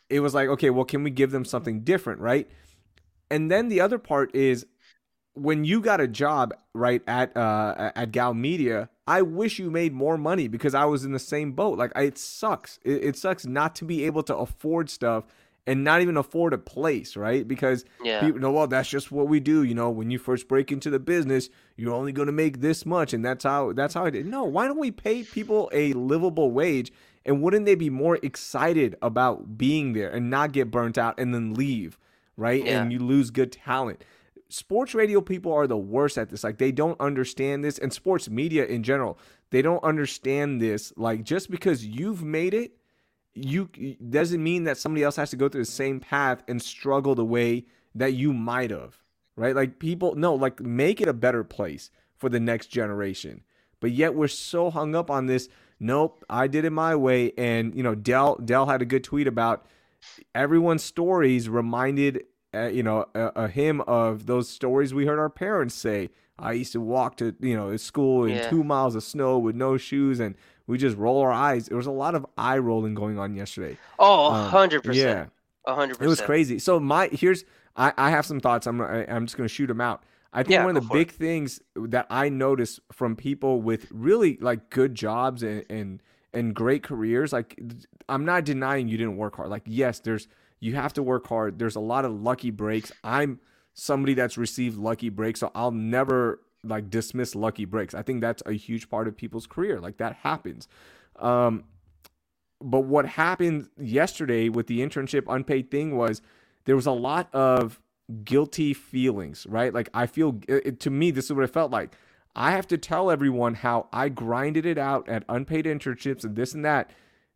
it was like okay, well, can we give them something different, right? And then the other part is when you got a job right at uh, at Gow Media, I wish you made more money because I was in the same boat. Like it sucks. It, it, sucks not to be able to afford stuff and not even afford a place, right? Because yeah. people know, well, that's just what we do. You know, when you first break into the business, you're only going to make this much, and that's how that's how I did. No, why don't we pay people a livable wage? And wouldn't they be more excited about being there and not get burnt out and then leave? Right? Yeah. And you lose good talent. Sports radio people are the worst at this. Like they don't understand this, and sports media in general, they don't understand this. Like just because you've made it, you doesn't mean that somebody else has to go through the same path and struggle the way that you might have, right? Like people, no, like make it a better place for the next generation. But yet we're so hung up on this. Nope, I did it my way. And you know, Dell Dell had a good tweet about everyone's stories reminded uh, you know a, uh, him of those stories we heard our parents say. I used to walk to you know school in Yeah. two miles of snow with no shoes, and we just roll our eyes. There was a lot of eye rolling going on yesterday. Oh, Um, 100%. Yeah, A 100%. it was crazy. So my here's I, I have some thoughts. I'm I, I'm just gonna shoot them out. I think Yeah, one of the for it. big things that I noticed from people with really like good jobs and and and great careers, like I'm not denying you didn't work hard. Like yes, there's you have to work hard. There's a lot of lucky breaks. I'm somebody that's received lucky breaks, so I'll never like dismiss lucky breaks. I think that's a huge part of people's career. Like that happens. Um, but what happened yesterday with the internship unpaid thing was there was a lot of guilty feelings, right? Like I feel it, to me this is what it felt like. I have to tell everyone how I grinded it out at unpaid internships and this and that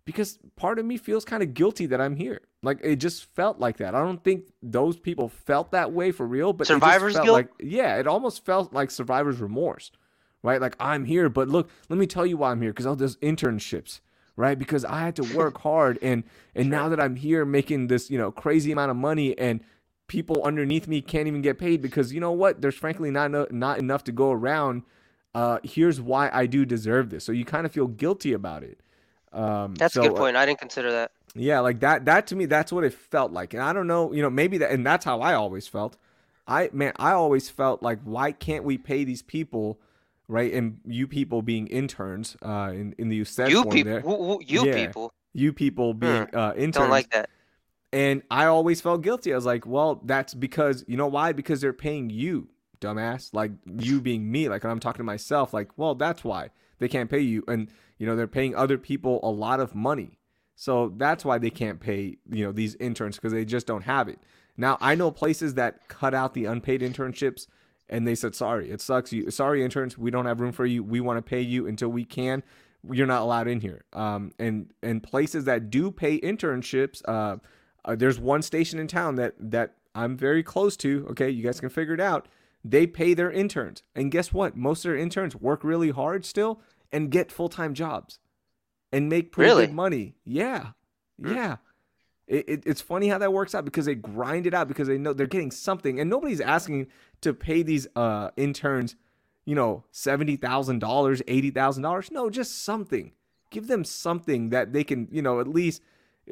because part of me feels kind of guilty that I'm here. Like it just felt like that. I don't think those people felt that way for real, but Survivor's felt guilt? Like, yeah, it almost felt like survivor's remorse, right? Like I'm here, but look, let me tell you why I'm here because all those internships, right? Because I had to work (laughs) hard, and and now that I'm here making this you know crazy amount of money, and people underneath me can't even get paid because you know what? There's frankly not no, not enough to go around. Uh, here's why I do deserve this. So you kind of feel guilty about it. Um, That's so, a good uh, point. I didn't consider that. Yeah, like that that to me that's what it felt like. And I don't know, you know, maybe that and that's how I always felt. I man, I always felt like why can't we pay these people, right? And you people being interns uh in in the USED You form people, there. who, who, you Yeah. people You people being uh interns. don't like that. And I always felt guilty. I was like, well, that's because you know why? Because they're paying you, dumbass. Like you being me. Like when I'm talking to myself, like, well, that's why they can't pay you. And you know, they're paying other people a lot of money. So that's why they can't pay, you know, these interns because they just don't have it. Now I know places that cut out the unpaid internships and they said, sorry, it sucks. You sorry, interns, we don't have room for you. We want to pay you until we can. You're not allowed in here. Um, and and places that do pay internships, uh, uh, there's one station in town that that I'm very close to. Okay, you guys can figure it out. They pay their interns, and guess what? Most of their interns work really hard still and get full time jobs, and make pretty Really? good money. Yeah, Hmm. yeah. It, it, it's funny how that works out because they grind it out because they know they're getting something, and nobody's asking to pay these uh, interns, you know, seventy thousand dollars, eighty thousand dollars. No, just something. Give them something that they can, you know, at least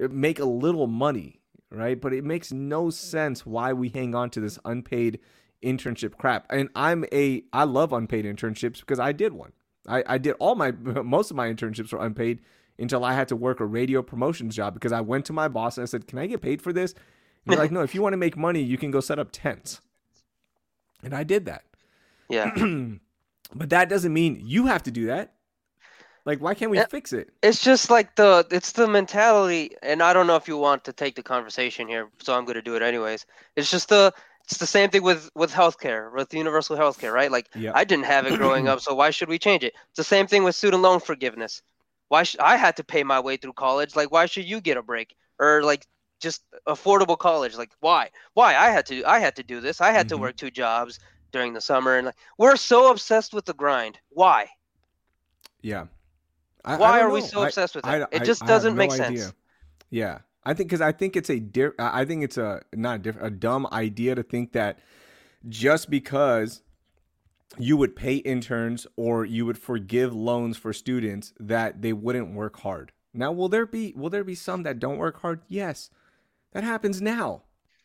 uh, make a little money, right? But it makes no sense why we hang on to this unpaid internship crap. And I'm a I love unpaid internships because I did one. I, I did all my (laughs) most of my internships were unpaid until I had to work a radio promotions job because I went to my boss and I said, Can I get paid for this? And he's like, No, if you want to make money, you can go set up tents. And I did that. Yeah. (clears throat) but that doesn't mean you have to do that. Like, why can't we Yeah. fix it? It's just like the it's the mentality, and I don't know if you want to take the conversation here, so I'm gonna do it anyways. It's just the it's the same thing with with healthcare, with universal healthcare, right? Like. I didn't have it growing up, (clears throat) so why should we change it? It's the same thing with student loan forgiveness. Why should I had to pay my way through college? Like why should you get a break or like just affordable college? Like why? Why I had to I had to do this. I had Mhm. to work two jobs during the summer, and like we're so obsessed with the grind. Why? Yeah. I, I Why don't are we so I- obsessed with I- that? It just I doesn't no make idea. sense. Yeah, I think because I think it's a di- I think it's a not a, a dumb idea to think that just because you would pay interns or you would forgive loans for students that they wouldn't work hard. Now, will there be will there be some that don't work hard? Yes, that happens now.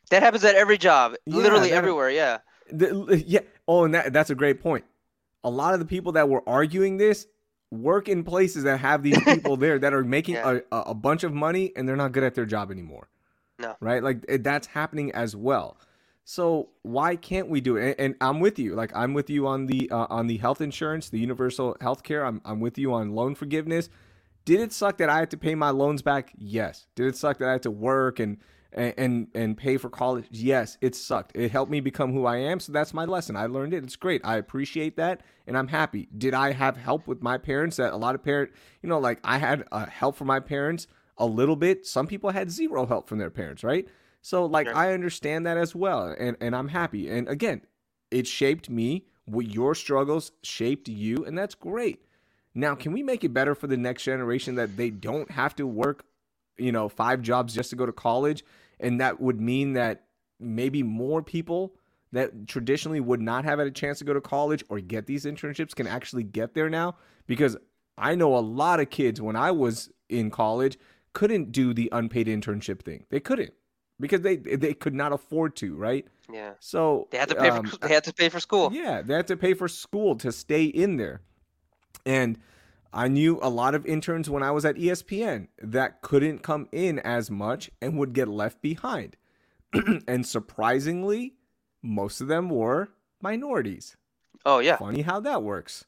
That happens at every job, Yeah, literally that- everywhere. Yeah. The- yeah. Oh, and that that's a great point. A lot of the people that were arguing this work in places that have these people (laughs) there that are making Yeah. a, a, bunch of money and they're not good at their job anymore. No. Right? Like it, that's happening as well. So why can't we do it? And, and I'm with you. Like I'm with you on the uh, on the health insurance, the universal health care. I'm I'm with you on loan forgiveness. Did it suck that I had to pay my loans back? Yes. Did it suck that I had to work and and, and and pay for college. Yes, it sucked. It helped me become who I am. So that's my lesson. I learned it. It's great. I appreciate that, and I'm happy. Did I have help with my parents? That a lot of parent, you know, like I had uh, help from my parents a little bit. Some people had zero help from their parents, right? So like I understand that as well, and and I'm happy. And again, it shaped me. What your struggles shaped you, and that's great. Now, can we make it better for the next generation that they don't have to work, you know, five jobs just to go to college? And that would mean that maybe more people that traditionally would not have had a chance to go to college or get these internships can actually get there now. Because I know a lot of kids when I was in college couldn't do the unpaid internship thing. They couldn't because they they could not afford to, right? Yeah. So They had to pay um, for they had to pay for school. yeah, they had to pay for school to stay in there. And I knew a lot of interns when I was at ESPN that couldn't come in as much and would get left behind. (clears throat) and surprisingly, most of them were minorities. Oh yeah. Funny how that works,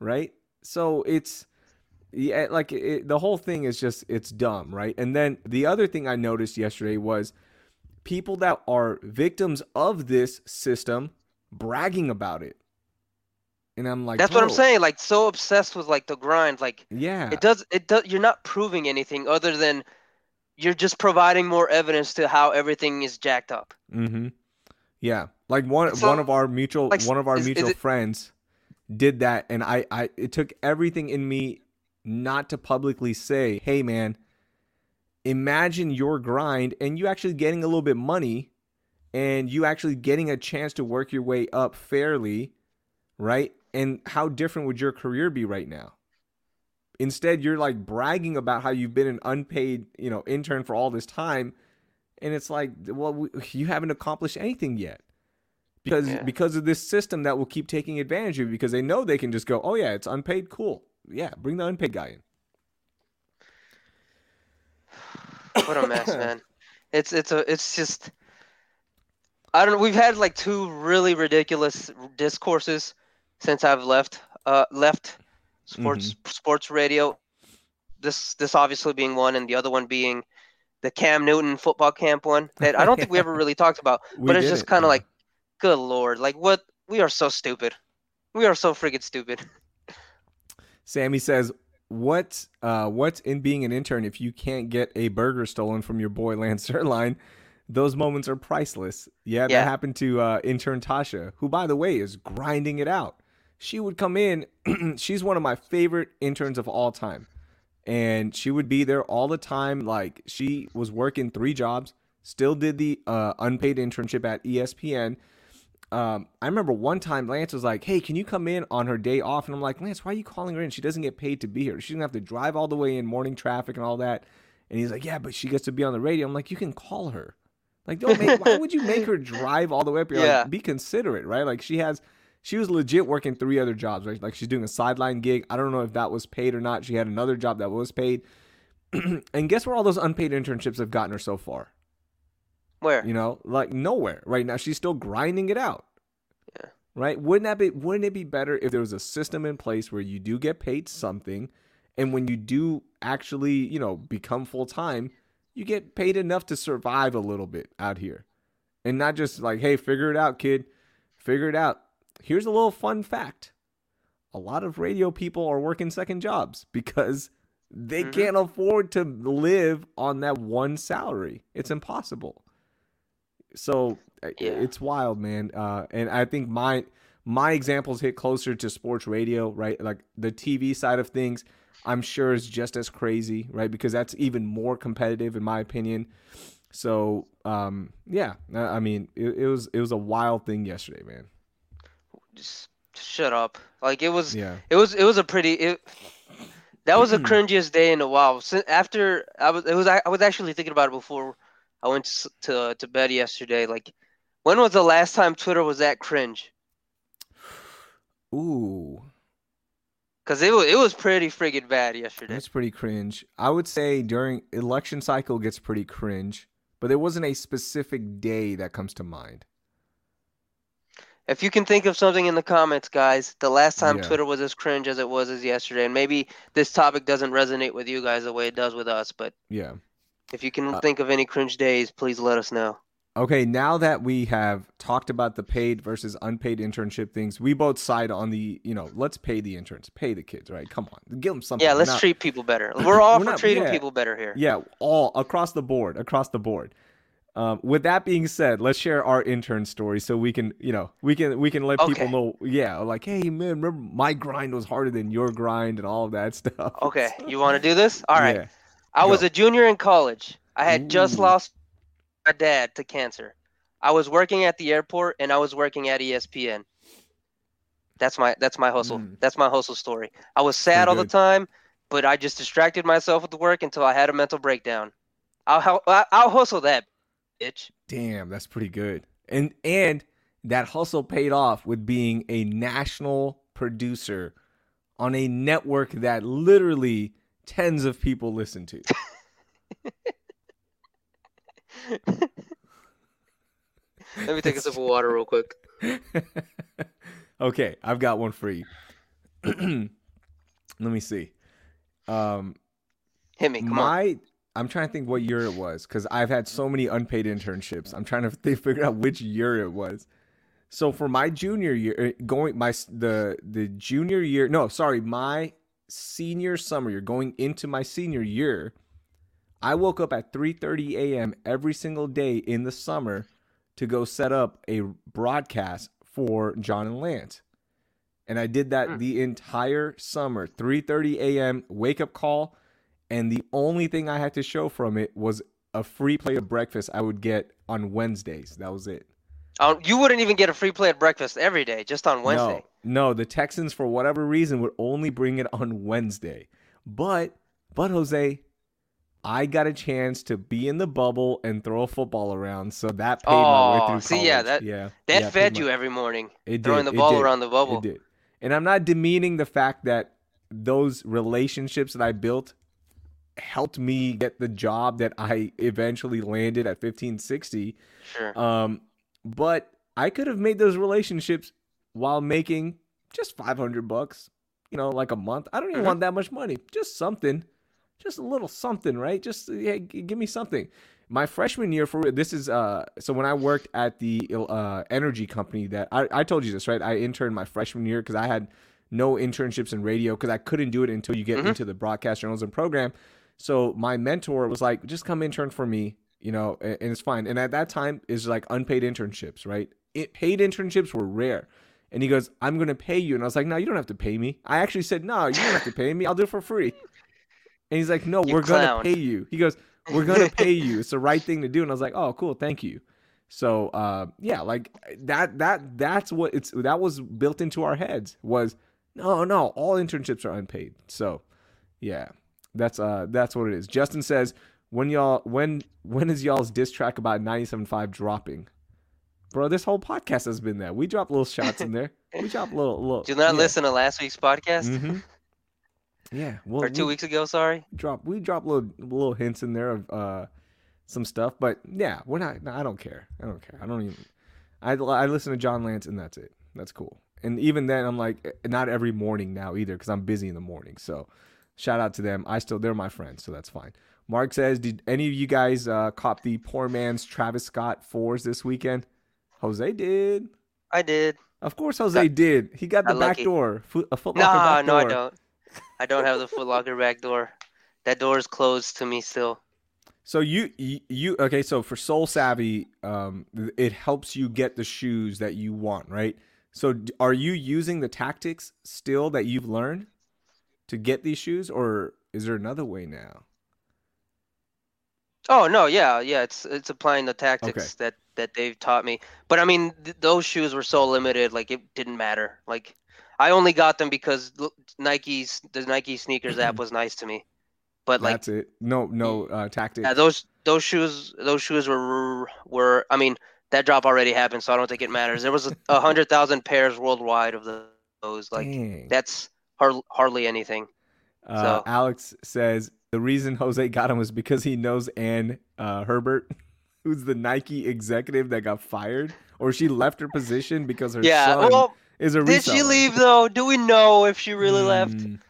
right? So it's yeah, like it, the whole thing is just it's dumb, right? And then the other thing I noticed yesterday was people that are victims of this system bragging about it. And I'm like, That's what I'm saying. Like so obsessed with like the grind. Like Yeah. it does it does you're not proving anything other than you're just providing more evidence to how everything is jacked up. Mm-hmm. Yeah, like one So, one of our mutual like, one of our is- is mutual it- friends did that, and I I it took everything in me not to publicly say, "Hey, man, imagine your grind and you actually getting a little bit money, and you actually getting a chance to work your way up fairly, right? And how different would your career be right now?" Instead, you're like bragging about how you've been an unpaid, you know, intern for all this time, and it's like, well, we, you haven't accomplished anything yet because Yeah. because of this system that will keep taking advantage of you because they know they can just go, oh yeah, it's unpaid, cool, yeah, bring the unpaid guy in. What a mess, (laughs) man. It's it's a it's just I don't know. We've had like two really ridiculous discourses since I've left uh left sports Mm-hmm. sports radio. This this obviously being one, and the other one being the Cam Newton football camp one that I don't think we ever really (laughs) talked about. But it's just kind yeah. of like, good lord, like what? We are so stupid. We are so freaking stupid. (laughs) Sammy says, "What uh, what's in being an intern if you can't get a burger stolen from your boy Lance Zierlein? Those moments are priceless. Yeah, that happened to uh, intern Tasha, who by the way is grinding it out. She would come in. (clears throat) she's one of my favorite interns of all time, and she would be there all the time. Like she was working three jobs, still did the uh, unpaid internship at ESPN." um, I remember one time Lance was like, "Hey, can you come in on her day off?" And I'm like, "Lance, why are you calling her in? She doesn't get paid to be here. She doesn't have to drive all the way in morning traffic and all that." And he's like, "Yeah, but she gets to be on the radio." I'm like, "You can call her. Like, don't make. why would you make her (laughs) drive all the way up here? Yeah. Like, be considerate, right? Like, she has." She was legit working three other jobs, right? Like she's doing a sideline gig. I don't know if that was paid or not. She had another job that was paid. (clears throat) and guess where all those unpaid internships have gotten her so far? Where? You know, like nowhere right now. She's still grinding it out. Yeah. Right? Wouldn't that be wouldn't it be better if there was a system in place where you do get paid something and when you do actually, you know, become full time, you get paid enough to survive a little bit out here. And not just like, hey, figure it out, kid. Figure it out. Here's a little fun fact. A lot of radio people are working second jobs because they Mhm. can't afford to live on that one salary. It's impossible. So uh, Yeah. it's wild, man. Uh, and I think my my examples hit closer to sports radio, right? Like the TV side of things, I'm sure is just as crazy, right? Because that's even more competitive, in my opinion. So, um, yeah, I I mean, it, it was it was a wild thing yesterday, man. Just shut up. Like it was. Yeah, It was it was a pretty it, that was the (clears throat) cringiest day in a while. Since after I was it was I, I was actually thinking about it before I went to to, to bed yesterday. Like when was the last time Twitter was that cringe? ooh, Cause it was it was pretty friggin' bad yesterday. that's pretty cringe. I would say during election cycle gets pretty cringe, but there wasn't a specific day that comes to mind. If you can think of something in the comments, guys, the last time Yeah. Twitter was as cringe as it was as yesterday, and maybe this topic doesn't resonate with you guys the way it does with us, but Yeah. If you can Uh, think of any cringe days, please let us know. Okay, now that we have talked about the paid versus unpaid internship things, we both side on the, you know, let's pay the interns, pay the kids, right? Come on, give them something. Yeah, let's not- treat people better. We're all (laughs) we're for not- treating yeah. people better here. Yeah, all across the board, across the board. Um, with that being said, let's share our intern story so we can, you know, we can we can let people know. Yeah, like, hey man, remember my grind was harder than your grind and all of that (laughs) stuff. Okay, you want to do this? All right. Yeah. I was a junior in college. I had just lost my dad to cancer. I was working at the airport and I was working at ESPN. That's my that's my hustle. Mm. That's my hustle story. I was sad all the time, but I just distracted myself with the work until I had a mental breakdown. I'll hel- I- I'll hustle that, bitch. Damn, that's pretty good. And and that hustle paid off with being a national producer on a network that literally tens of people listen to. (laughs) Let me take a sip of water real quick. (laughs) okay, I've got one for you. (clears throat) Let me see. Um, Hit me, come on. I'm trying to think what year it was because I've had so many unpaid internships. I'm trying to (laughs) figure out which year it was. So for my junior year, uh, going my the the junior year, no, sorry, my senior summer year, going into my senior year, I woke up at 3:30 a.m. every single day in the summer to go set up a broadcast for John and Lance. And I did that Hmm. the entire summer. 3:30 a.m. wake up call, and the only thing I had to show from it was a free plate of breakfast I would get on Wednesdays. That was it. Um, you wouldn't even get a free play of breakfast every day, just on Wednesday. No, no, the Texans for whatever reason would only bring it on Wednesday. But but Jose, I got a chance to be in the bubble and throw a football around, so that paid my way Oh, through see, yeah, college. that- yeah, That yeah, fed paid you my- every morning, It throwing did, the ball around the bubble. It did, and I'm not demeaning the fact that those relationships that I built helped me get the job that I eventually landed at 1560. Sure. Um, but I could have made those relationships while making just 500 bucks, you know, like a month. I don't even Mhm. want that much money. Just something, just a little something, right? Just yeah, g- give me something. My freshman year for this is uh so when I worked at the uh energy company that I, I told you this right I interned my freshman year because I had no internships in radio because I couldn't do it until you get Mhm. into the broadcast journalism program. So my mentor was like, just come intern for me, you know, and, and it's fine. And at that time, is like unpaid internships, right? It, paid internships were rare. And he goes, I'm going to pay you. And I was like, no, you don't have to pay me. I actually said, no, you don't have to pay me. I'll do it for free. And he's like, no, You we're going to pay you. He goes, we're going (laughs) to pay you. It's the right thing to do. And I was like, oh, cool. Thank you. So, uh, yeah, like that, that, that's what it's, that was built into our heads was, no, no, all internships are unpaid. So, yeah, that's, uh, that's what it is. Justin says, when y'all, when, when is y'all's diss track about 97.5 dropping? Bro, this whole podcast has been that. We drop little shots in there. We (laughs) drop little, little. Do not yeah. listen to last week's podcast Mhm. Yeah, well, or two we weeks ago. Sorry. drop we drop little little hints in there of uh some stuff, but yeah, we're not. no, I don't care. I don't care. I don't even. I I listen to John Lance and that's it. That's cool. And even then, I'm like eh, not every morning now either because I'm busy in the morning. So shout out to them. I still they're my friends, so that's fine. Mark says, did any of you guys uh, cop the poor man's Travis Scott fours this weekend? Jose did. I did. Of course, Jose did. He got the got back lucky. door, foot, a foot No, back no, I don't. I don't have the Foot Locker back door. That door is closed to me still. So you, you you okay? So for Sole Savy, um, it helps you get the shoes that you want, right? So are you using the tactics still that you've learned to get these shoes, or is there another way now? Oh no, yeah, yeah. It's it's applying the tactics that that they've taught me. But I mean, th- those shoes were so limited, like it didn't matter. Like I only got them because Nike's the Nike sneakers app (clears throat) was nice to me. But like, That's it. No, no uh, tactics. yeah, those those shoes those shoes were were. I mean, that drop already happened, so I don't think it matters. There was a, a hundred thousand pairs worldwide of those. Like Dang. that's har- hardly anything. Uh, so- Alex says the reason Jose got him was because he knows Ann uh, Hebert, (laughs) who's the Nike executive that got fired, or she left her position because her yeah. son Well, is a did she leave though? Do we know if she really left? Mm,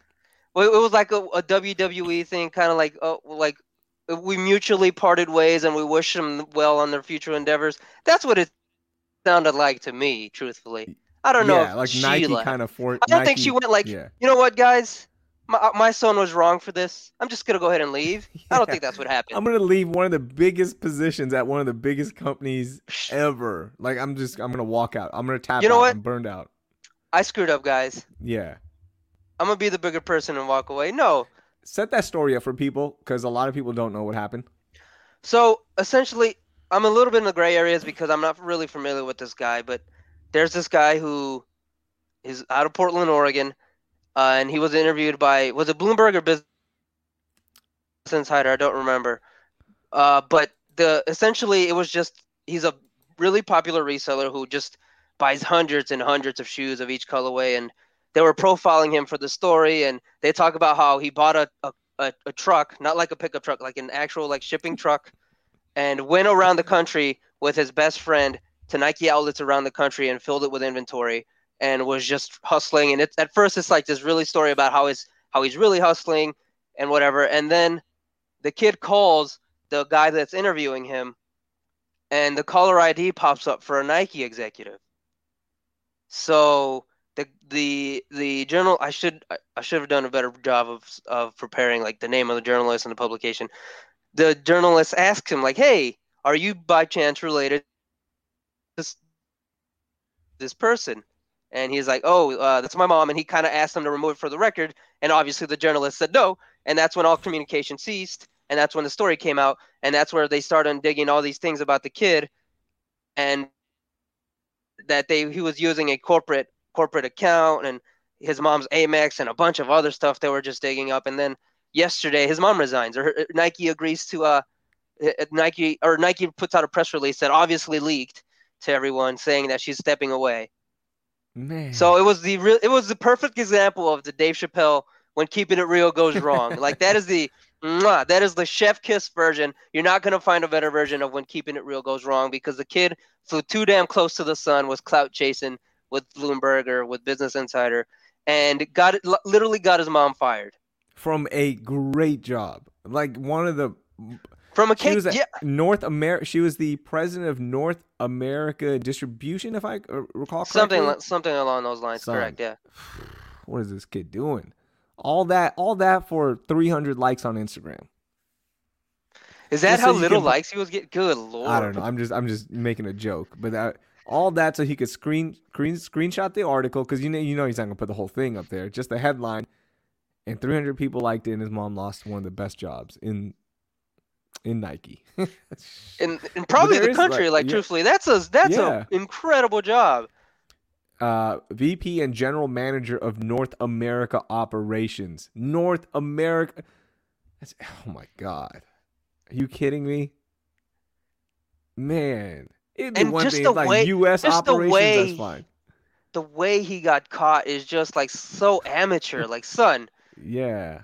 Well, it was like a, a WWE thing, kind of like oh, like we mutually parted ways and we wish them well on their future endeavors. That's what it sounded like to me, truthfully. I don't know. Yeah, like Nike kind of for. I don't Nike, think she went like, yeah. you know what, guys, my uh, my son was wrong for this. I'm just gonna go ahead and leave. (laughs) I don't think that's what happened. I'm gonna leave one of the biggest positions at one of the biggest companies ever. Like I'm just I'm gonna walk out. I'm gonna tap You know out. what? I'm burned out. I screwed up, guys. Yeah. I'm gonna be the bigger person and walk away. No. Set that story up for people because a lot of people don't know what happened. So essentially, I'm a little bit in the gray areas because I'm not really familiar with this guy. But there's this guy who is out of Portland, Oregon, uh, and he was interviewed by was it Bloomberg or Business Insider? I don't remember. Uh, but the essentially it was just he's a really popular reseller who just buys hundreds and hundreds of shoes of each colorway, and they were profiling him for the story, and they talk about how he bought a, a, a, a truck, not like a pickup truck, like an actual like shipping truck, and went around the country with his best friend to Nike outlets around the country and filled it with inventory and was just hustling. And at first it's like this really story about how he's how he's really hustling and whatever, and then the kid calls the guy that's interviewing him, and the caller ID pops up for a Nike executive. So the the the journal I should I- should have done a better job of of preparing like the name of the journalist and the publication. The journalist asks him like, "Hey, are you by chance related this this person?" And he's like, "Oh, uh, that's my mom." And he kind of asked them to remove it for the record, and obviously the journalist said no, and that's when all communication ceased, and that's when the story came out, and that's where they started digging all these things about the kid, and that they he was using a corporate corporate account and his mom's Amex and a bunch of other stuff they were just digging up. And then yesterday, his mom resigns, or Nike agrees to uh uh, Nike or Nike puts out a press release that obviously leaked to everyone saying that she's stepping away. Man. So it was the real it was the perfect example of the Dave Chappelle when keeping it real goes wrong. (laughs) like that is the mwah, that is the chef kiss version. You're not gonna find a better version of when keeping it real goes wrong because the kid flew too damn close to the sun, was clout chasing with Bloomberg or with Business Insider, and got it literally got his mom fired from a great job. Like one of the from a she cake. was a yeah, North America. She was the president of North America Distribution, if I uh, recall correctly. something something along those lines. Son. Correct. Yeah. (sighs) What is this kid doing? All that, all that for 300 likes on Instagram. Is that Just how you little can- likes he was getting? Good lord. I don't know. I'm just, I'm just making a joke, but that, all that so he could screen, screen screenshot the article because you know, you know he's not gonna put the whole thing up there, just the headline, and 300 people liked it, and his mom lost one of the best jobs in, in Nike. (laughs) in, in probably the country, like, like, yeah. truthfully, that's a that's Yeah. a incredible job. uh, VP and General Manager of North America Operations. North America. That's, oh my God. Are you kidding me? Man. It'd be And one just thing the like way- U.S. just the way- that's fine. The way he got caught is just like so amateur. Like, son, Yeah.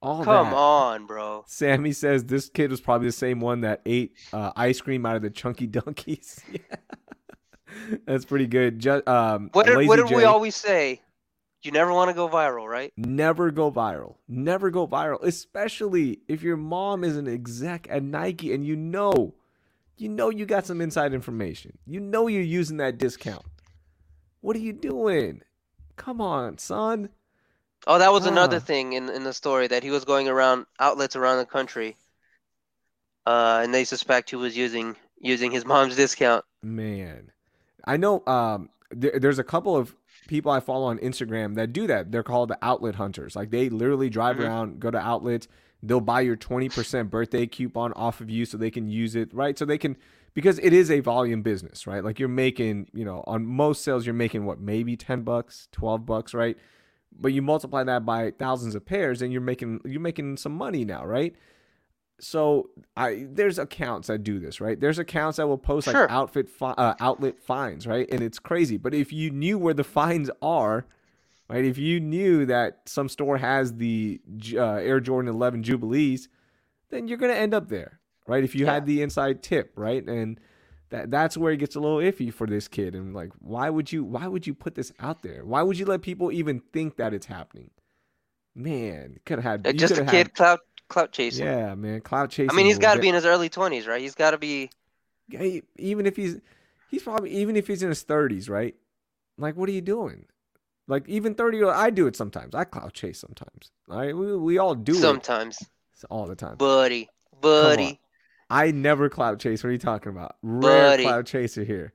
All come that. on, bro. Sammy says this kid was probably the same one that ate uh, ice cream out of the chunky (laughs) donkeys. yeah. (laughs) That's pretty good. Ju- um, What did, what did we always say? You never want to go viral, right? never go viral. Never go viral, especially if your mom is an exec at Nike and you know, you know you got some inside information. You know you're using that discount. What are you doing? Come on, son. Oh, that was another Ah. thing in in the story that he was going around outlets around the country, uh, and they suspect he was using using his (laughs) mom's discount. Man, I know. Um, there, there's a couple of people I follow on Instagram that do that. They're called the outlet hunters. Like they literally drive Mhm. around, go to outlets. They'll buy your 20% birthday coupon off of you so they can use it, right? So they can because it is a volume business, right? Like you're making, you know, on most sales you're making what, maybe 10 bucks, 12 bucks, right? But you multiply that by thousands of pairs and you're making you're making some money now, right? So I there's accounts that do this, right? There's accounts that will post Sure. like outfit fi- uh, outlet finds right? And it's crazy. But if you knew where the finds are, right? If you knew that some store has the uh, Air Jordan 11 Jubilees, then you're gonna end up there, right? If you Yeah. had the inside tip, right? And that that's where it gets a little iffy for this kid. And like, why would you why would you put this out there? Why would you let people even think that it's happening? Man, could have had Uh, just a kid had- clout clout chasing. Yeah, man, clout chasing. I mean, he's got to be in his early twenties, right? He's got to be. Even if he's he's probably even if he's in his 30s, right? Like, what are you doing? Like, even 30 year I do it sometimes. I clout chase sometimes. All right, we, we all do Sometimes, it all the time. buddy, buddy. I never clout chase. What are you talking about? Rare Buddy. clout chaser here.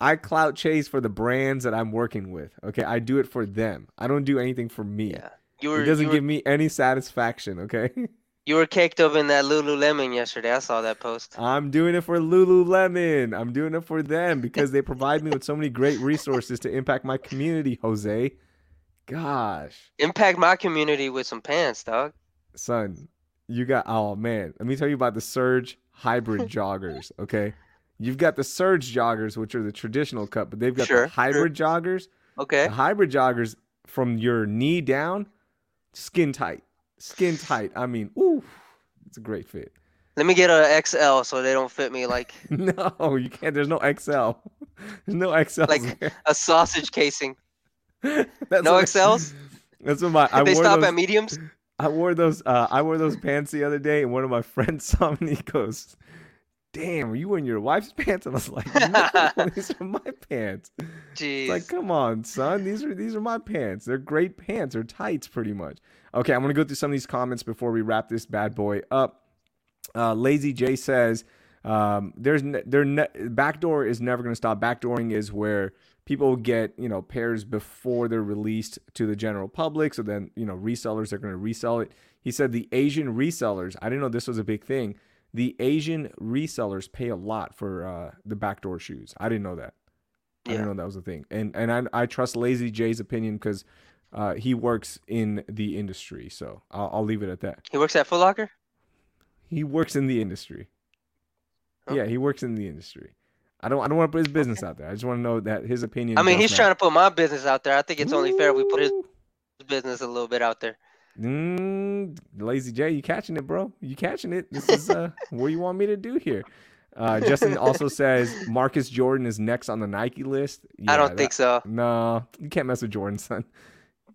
I clout chase for the brands that I'm working with. Okay, I do it for them. I don't do anything for me. Yeah, you were it doesn't were, give me any satisfaction. Okay, (laughs) you were caked up in that Lululemon yesterday. I saw that post. I'm doing it for Lululemon. I'm doing it for them because they provide me with so many great resources to impact my community. Jose, gosh, Impact my community with some pants, dog. son, you got. Oh man, let me tell you about the Surge hybrid (laughs) joggers. Okay, you've got the Surge joggers, which are the traditional cut, but they've got Sure, the hybrid joggers. Okay. The hybrid joggers from your knee down, skin tight, skin tight. I mean, ooh, it's a great fit. Let me get a XL so they don't fit me like (laughs) No, you can't. There's no XL. (laughs) There's no XL. Like- a sausage casing. That's No XLs? That's what my. I they wore stop those, at mediums. I wore those. Uh, I wore those pants the other day, and one of my friends (laughs) saw me. and He goes, "Damn, are you wearing your wife's pants?" And I was like, "No, (laughs) these are my pants." Jeez. It's like, come on, son. These are these are my pants. They're great pants. They're tights, pretty much. Okay, I'm gonna go through some of these comments before we wrap this bad boy up. Uh, Lazy J says, um, "There's ne- there ne- backdoor is never gonna stop. Backdooring is where people get you know pairs before they're released to the general public. So then you know resellers are gonna resell it." He said the Asian resellers. I didn't know this was a big thing. The Asian resellers pay a lot for uh, the backdoor shoes. I didn't know that. I Yeah. didn't know that was a thing. And and I, I trust Lazy J's opinion because uh, he works in the industry. So I'll, I'll leave it at that. he works at Foot Locker. He works in the industry. Oh. Yeah, he works in the industry. I don't I don't want to put his business out there. I just want to know that his opinion. I mean, he's matter. trying to put my business out there. I think it's only fair we put his business a little bit out there. Mm, Lazy J, you catching it, bro? You catching it? This is uh, (laughs) what you want me to do here. Uh, Justin also (laughs) says Marcus Jordan is next on the Nike list. I don't that- think so. No, you can't mess with Jordan, son. (laughs)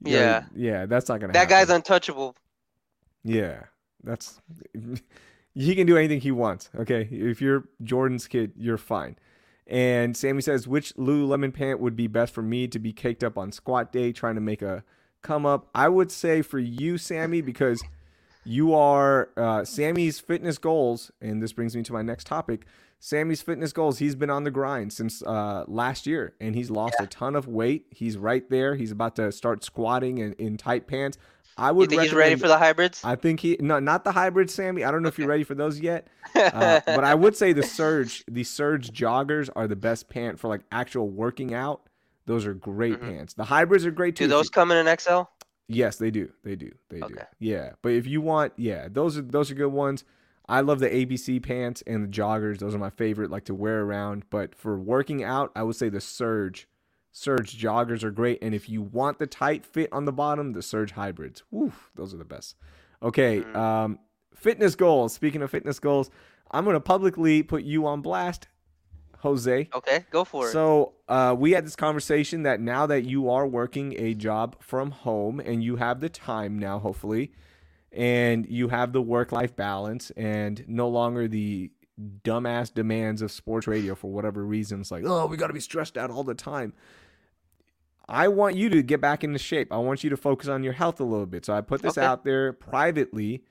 Yeah. yeah, that's not gonna. That happen. guy's untouchable. Yeah, that's he can do anything he wants. Okay, if you're Jordan's kid, you're fine. And Sammy says, which Lululemon pant would be best for me to be caked up on squat day, trying to make a come up? I would say for you, Sammy, because you are uh, Sammy's fitness goals, and this brings me to my next topic. Sammy's fitness goals. He's been on the grind since uh, last year, and he's lost a ton of weight. He's right there. He's about to start squatting in, in tight pants. I would. You think he's ready for the hybrids? I think he no, not the hybrid, Sammy. I don't know if you're ready for those yet, (laughs) uh, but I would say the surge, the surge joggers are the best pant for like actual working out. Those are great Mhm. pants. The hybrids are great too. Do those come in an XL? yes, they do. They do. They do. Yeah, but if you want, yeah, those are those are good ones. I love the ABC pants and the joggers. Those are my favorite, like to wear around. But for working out, I would say the surge. Surge joggers are great, and if you want the tight fit on the bottom, the Surge hybrids, woo, those are the best. Okay, Mm. um, fitness goals. Speaking of fitness goals, I'm gonna publicly put you on blast, Jose. Okay, go for it. So uh, we had this conversation that now that you are working a job from home and you have the time now, hopefully, and you have the work-life balance and no longer the dumbass demands of sports radio for whatever reasons, like oh we got to be stressed out all the time. I want you to get back into shape. I want you to focus on your health a little bit. So I put this Okay. out there privately.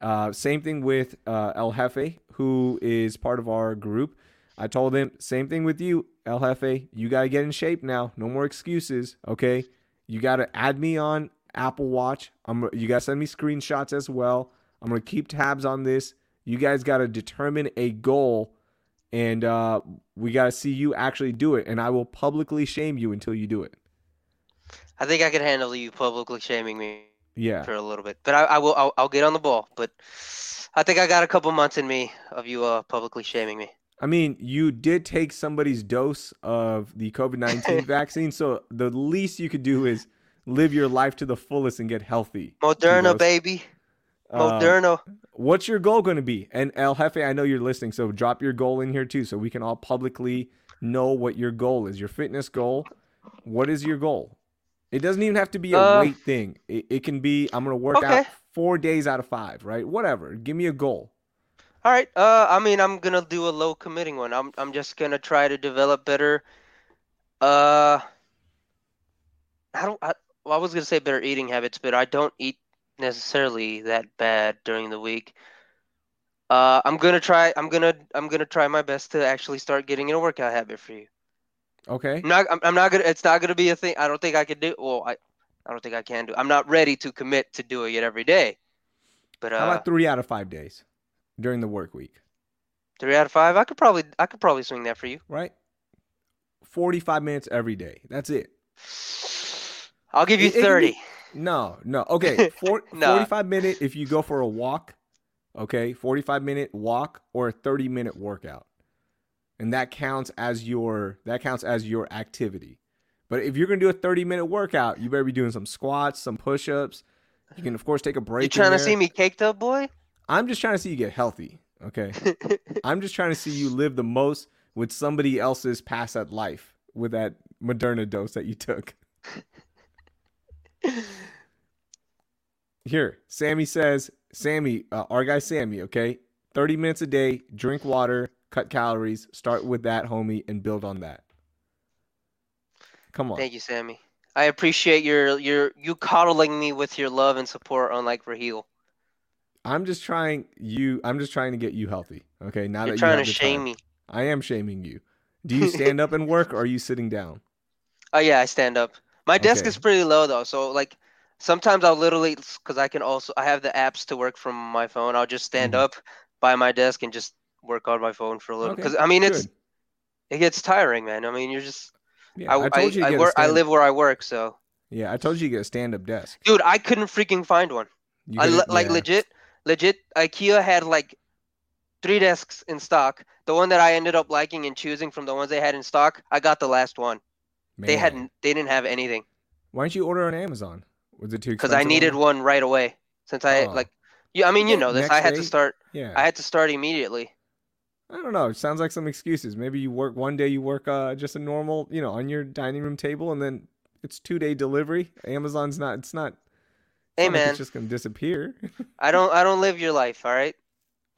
Uh, same thing with uh, El Jefe, who is part of our group. I told him, same thing with you, El Jefe. You got to get in shape now. No more excuses. Okay. You got to add me on Apple Watch. I'm, you got to send me screenshots as well. I'm going to keep tabs on this. You guys got to determine a goal and uh, we got to see you actually do it. And I will publicly shame you until you do it. I think I can handle you publicly shaming me Yeah. for a little bit, but I, I will. I'll, I'll get on the ball. But I think I got a couple months in me of you uh, publicly shaming me. I mean, you did take somebody's dose of the COVID 19 (laughs) vaccine. So the least you could do is live your life to the fullest and get healthy. Moderna, Kudos. Baby. Um, what's your goal going to be? And El Jefe, I know you're listening, so drop your goal in here too, so we can all publicly know what your goal is. Your fitness goal. What is your goal? It doesn't even have to be a Uh, weight thing. It, it can be I'm going to work out four days out of five, right? Whatever. Give me a goal. All right. Uh, I mean, I'm gonna do a low committing one. I'm I'm just gonna try to develop better. Uh, I don't. I, well, I was gonna say better eating habits, but I don't eat necessarily that bad during the week. Uh, I'm gonna try. I'm gonna. I'm gonna try my best to actually start getting in a workout habit for you. Okay. I'm not. I'm, I'm not gonna. It's not gonna be a thing. I don't think I can do. Well, I. I don't think I can do. I'm not ready to commit to doing it every day. But uh, How about three out of five days during the work week, three out of five, I could probably. I could probably swing that for you. right? 45 minutes every day. That's it. I'll give you It- it thirty. No, no. Okay. (laughs) Nah. 45 minute if you go for a walk, okay? 45 minute walk or a 30 minute workout. And that counts as your that counts as your activity. But if you're going to do a 30 minute workout, you better be doing some squats, some push-ups. You can of course take a break. You in trying to see me caked up, boy? I'm just trying to see you get healthy, okay? (laughs) I'm just trying to see you live the most with somebody else's past at life with that Moderna dose that you took. (laughs) Here, Sammy says, Sammy, uh, our guy Sammy, okay? 30 minutes a day, drink water, cut calories, start with that, homie, and build on that. Come on. Thank you, Sammy. I appreciate your your you coddling me with your love and support, unlike Raheel. I'm just trying you I'm just trying to get you healthy. Okay. Now that You're that trying you to shame time. me. I am shaming you. Do you (laughs) stand up and work or are you sitting down? Oh yeah, I stand up. My desk Okay. is pretty low though, so like sometimes I'll literally because I can also I have the apps to work from my phone. I'll just stand Mhm. up by my desk and just work on my phone for a little. Okay, Because I mean it's Good. it gets tiring, man. I mean you're just Yeah, I I, told you to I, work I live where I work, so Yeah, I told you to get a stand-up desk. dude, I couldn't freaking find one. I could- like yeah. legit, legit. IKEA had like three desks in stock. The one that I ended up liking and choosing from the ones they had in stock, I got the last one. They hadn't, they didn't have anything Why don't you order on Amazon? Was it too because? I needed on one right away. Since I Oh. like, yeah, I mean, you know this. next I had to start. Yeah. I had to start immediately. I don't know. It sounds like some excuses. Maybe you work one day, you work uh, just a normal, you know, on your dining room table, and then it's two day delivery. Amazon's not. It's not. It's Hey like man, it's just gonna disappear. I don't, I don't live your life. All right.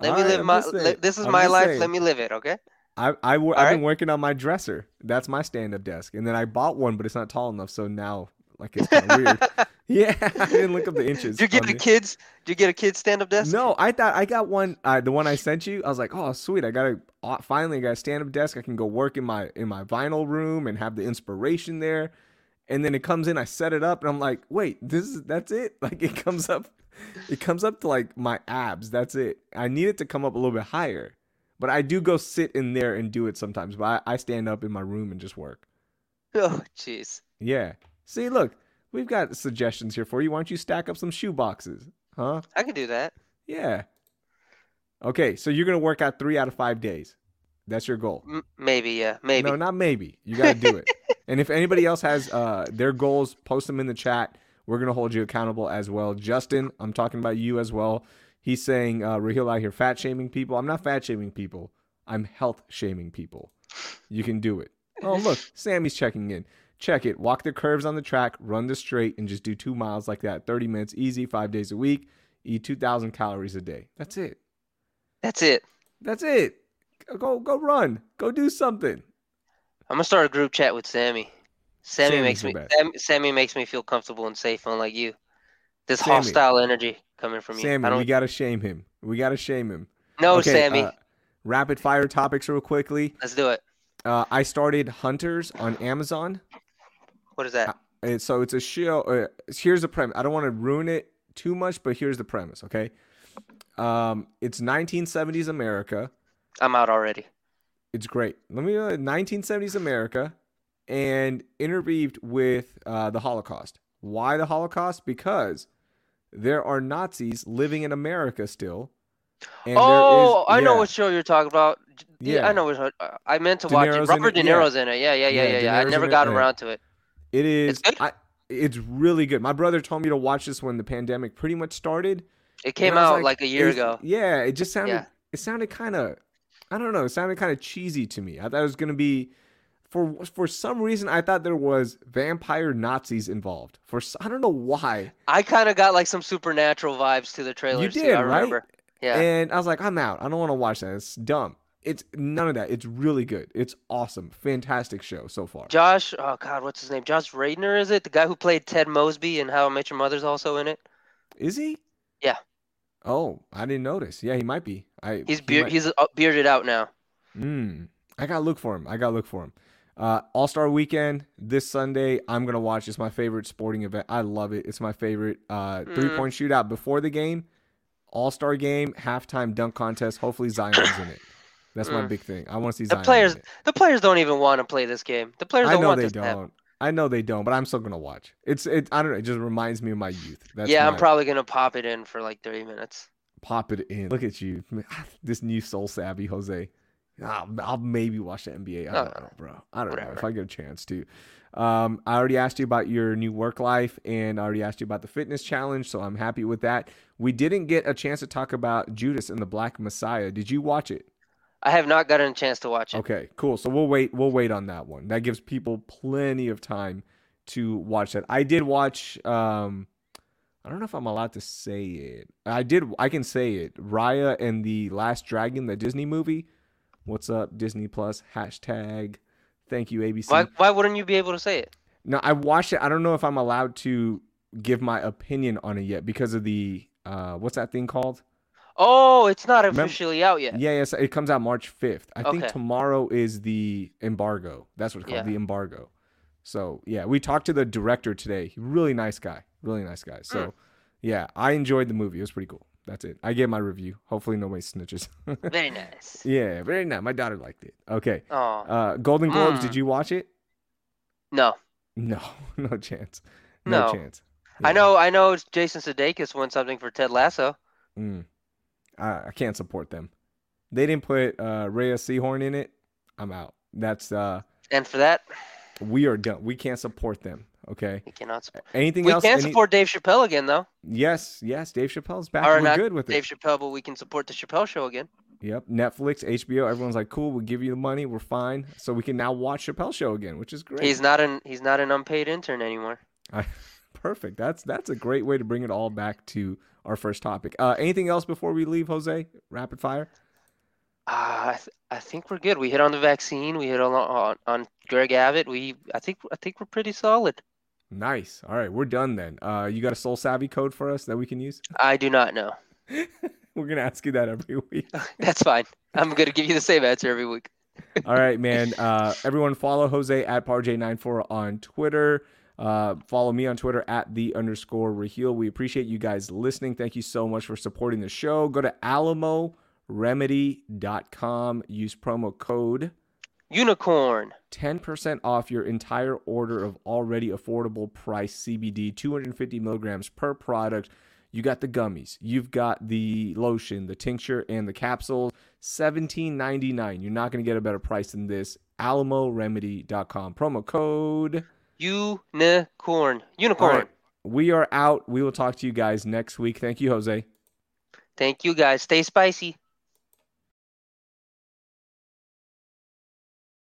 Let me Alright, live I'm my. li- this is I'm my life. saying. Let me live it. Okay. I I I've Alright. been working on my dresser. That's my stand up desk, and then I bought one, but it's not tall enough, so now like it's kind of weird. (laughs) Yeah, (laughs) I didn't look up the inches. Do you get a the- kids? Do you get a kid's stand up desk? No, I thought I got one. Uh, the one I sent you, I was like, oh sweet, I got a uh, finally I got a stand up desk. I can go work in my in my vinyl room and have the inspiration there. And then it comes in, I set it up, and I'm like, wait, this is that's it. (laughs) Like it comes up, it comes up to like my abs. That's it. I need it to come up a little bit higher, but I do go sit in there and do it sometimes. But I, I stand up in my room and just work. (laughs) Oh, jeez. Yeah. See, look, we've got suggestions here for you. Why don't you stack up some shoe boxes, huh? I can do that. Yeah. Okay, so you're gonna work out three out of five days. That's your goal. M- maybe, yeah, maybe. No, not maybe. You gotta do it. (laughs) and if anybody else has uh, their goals, post them in the chat. We're gonna hold you accountable as well. Justin, I'm talking about you as well. He's saying uh, Raheel out here fat shaming people. I'm not fat shaming people. I'm health shaming people. You can do it. Oh look, (laughs) Sammy's checking in. Check it. Walk the curves on the track, run the straight, and just do two miles like that. 30 minutes easy, five days a week. Eat 2,000 calories a day. That's it. That's it. That's it. Go go run. Go do something. I'm gonna start a group chat with Sammy. Sammy Sammy's makes me best. Sam, Sammy makes me feel comfortable and safe, unlike you. This Sammy. hostile energy coming from you. Sammy, we gotta shame him. We gotta shame him. No, Okay, Sammy. uh, rapid fire topics real quickly. Let's do it. Uh, I started Hunters on Amazon. What is that? And so it's a show. Uh, here's the premise. I don't want to ruin it too much, but here's the premise. Okay. Um, it's 1970s America. I'm out already. It's great. Let me uh, 1970s America, and interweaved with uh, the Holocaust. Why the Holocaust? Because there are Nazis living in America still. And oh, is- I know what show you're talking about. Yeah, Yeah. I know what. I meant to De watch Niro's it. Robert it, De yeah. Niro's in it. Yeah, yeah, yeah, Yeah, yeah. Yeah. I never it, got yeah. around to it. It is. good? I, it's really good. My brother told me to watch this when the pandemic pretty much started. It came And I was out like, a year was- ago. Yeah, it just sounded. Yeah. It sounded kind of. I don't know. It sounded kind of cheesy to me. I thought it was gonna be for for some reason I thought there was vampire Nazis involved. For I don't know why. I kind of got like some supernatural vibes to the trailer. You did, I right? remember. Yeah. And I was like, I'm out. I don't want to watch that. It's dumb. It's none of that. It's really good. It's awesome. Fantastic show so far. Josh, oh God, what's his name? Josh Radnor, is it? The guy who played Ted Mosby and How I Met Your Mother's also in it. Is he? Yeah. Oh, I didn't notice. Yeah, he might be. I He's he might- he's uh, bearded out now. Mm, I gotta look for him. I gotta look for him. Uh, All Star Weekend this Sunday. I'm gonna watch. It's my favorite sporting event. I love it. It's my favorite uh, three Mm. point shootout before the game. All Star game, halftime dunk contest. Hopefully Zion's in it. That's my Mm. big thing. I want to see The Zion. players-. The players don't even want to play this game. The players I don't know want they this don't. I know they don't, but I'm still gonna watch. It's it. I don't know. It just reminds me of my youth. That's yeah, I'm probably gonna pop it in for like 30 minutes. pop it in. Look at you, (laughs) this new Sole Savy Jose. I'll, I'll maybe watch the NBA. I don't no, know, bro. I don't know if. I get a chance to. Um, I already asked you about your new work life, and I already asked you about the fitness challenge, so I'm happy with that. We didn't get a chance to talk about Judas and the Black Messiah. Did you watch it? I have not gotten a chance to watch it. Okay, cool. So we'll wait. We'll wait on that one. That gives people plenty of time to watch that. I did watch. Um, I don't know if I'm allowed to say it. I did. I can say it. Raya and the Last Dragon, the Disney movie. What's up, Disney Plus? Hashtag. Thank you, ABC. Why why wouldn't you be able to say it? No, I watched it. I don't know if I'm allowed to give my opinion on it yet because of the uh, what's that thing called? Oh, it's not officially out yet. Yeah, yes, it comes out March 5th. I think tomorrow is the embargo. That's what it's called, Yeah. the embargo. So, yeah, we talked to the director today. Really nice guy. Really nice guy. So, Hmm. yeah, I enjoyed the movie. It was pretty cool. That's it. I gave my review. Hopefully nobody snitches. (laughs) Very nice. yeah, very nice. My daughter liked it. Okay. Oh Uh Golden Globes, Mm. did you watch it? no, No. (laughs) No chance. No, No. chance. I know I know Jason Sudeikis won something for Ted Lasso. Mm. I, I can't support them. They didn't put uh Rhea Seehorn in it. I'm out. That's uh And for that, we are done. We can't support them. Okay. we cannot support. Anything We else? can Any- support Dave Chappelle again though. Yes, yes. Dave Chappelle's back. Or We're not good with Dave it. Chappelle, but we can support the Chappelle show again. Yep. Netflix, HBO. Everyone's like, cool. We'll give you the money. We're fine. So we can now watch Chappelle show again, which is great. He's not an he's not an unpaid intern anymore. (laughs) Perfect. That's that's a great way to bring it all back to our first topic. Uh, anything else before we leave, Jose? Rapid fire. Uh, I, th- I think we're good. We hit on the vaccine. We hit on, on on Greg Abbott. We I think I think we're pretty solid. Nice. All right, we're done then. Uh, you got a Sole Savy code for us that we can use? I do not know. (laughs) (laughs) we're gonna ask you that every week. (laughs) That's fine. I'm gonna give you the same answer every week. All right, man. Uh, everyone follow Jose at ParJ94 on Twitter. Uh, follow me on Twitter at the underscore Raheel. We appreciate you guys listening. Thank you so much for supporting the show. Go to alamoremedy.com. Use promo code Unicorn. 10% off your entire order of already affordable price CBD, 250 milligrams per product. You got the gummies, you've got the lotion, the tincture, and the capsules. $17.99. You're not going to get a better price than this. AlamoRemedy.com. Promo code. Unicorn. Unicorn. Right. We are out. We will talk to you guys next week. Thank you, Jose. Thank you guys. Stay spicy.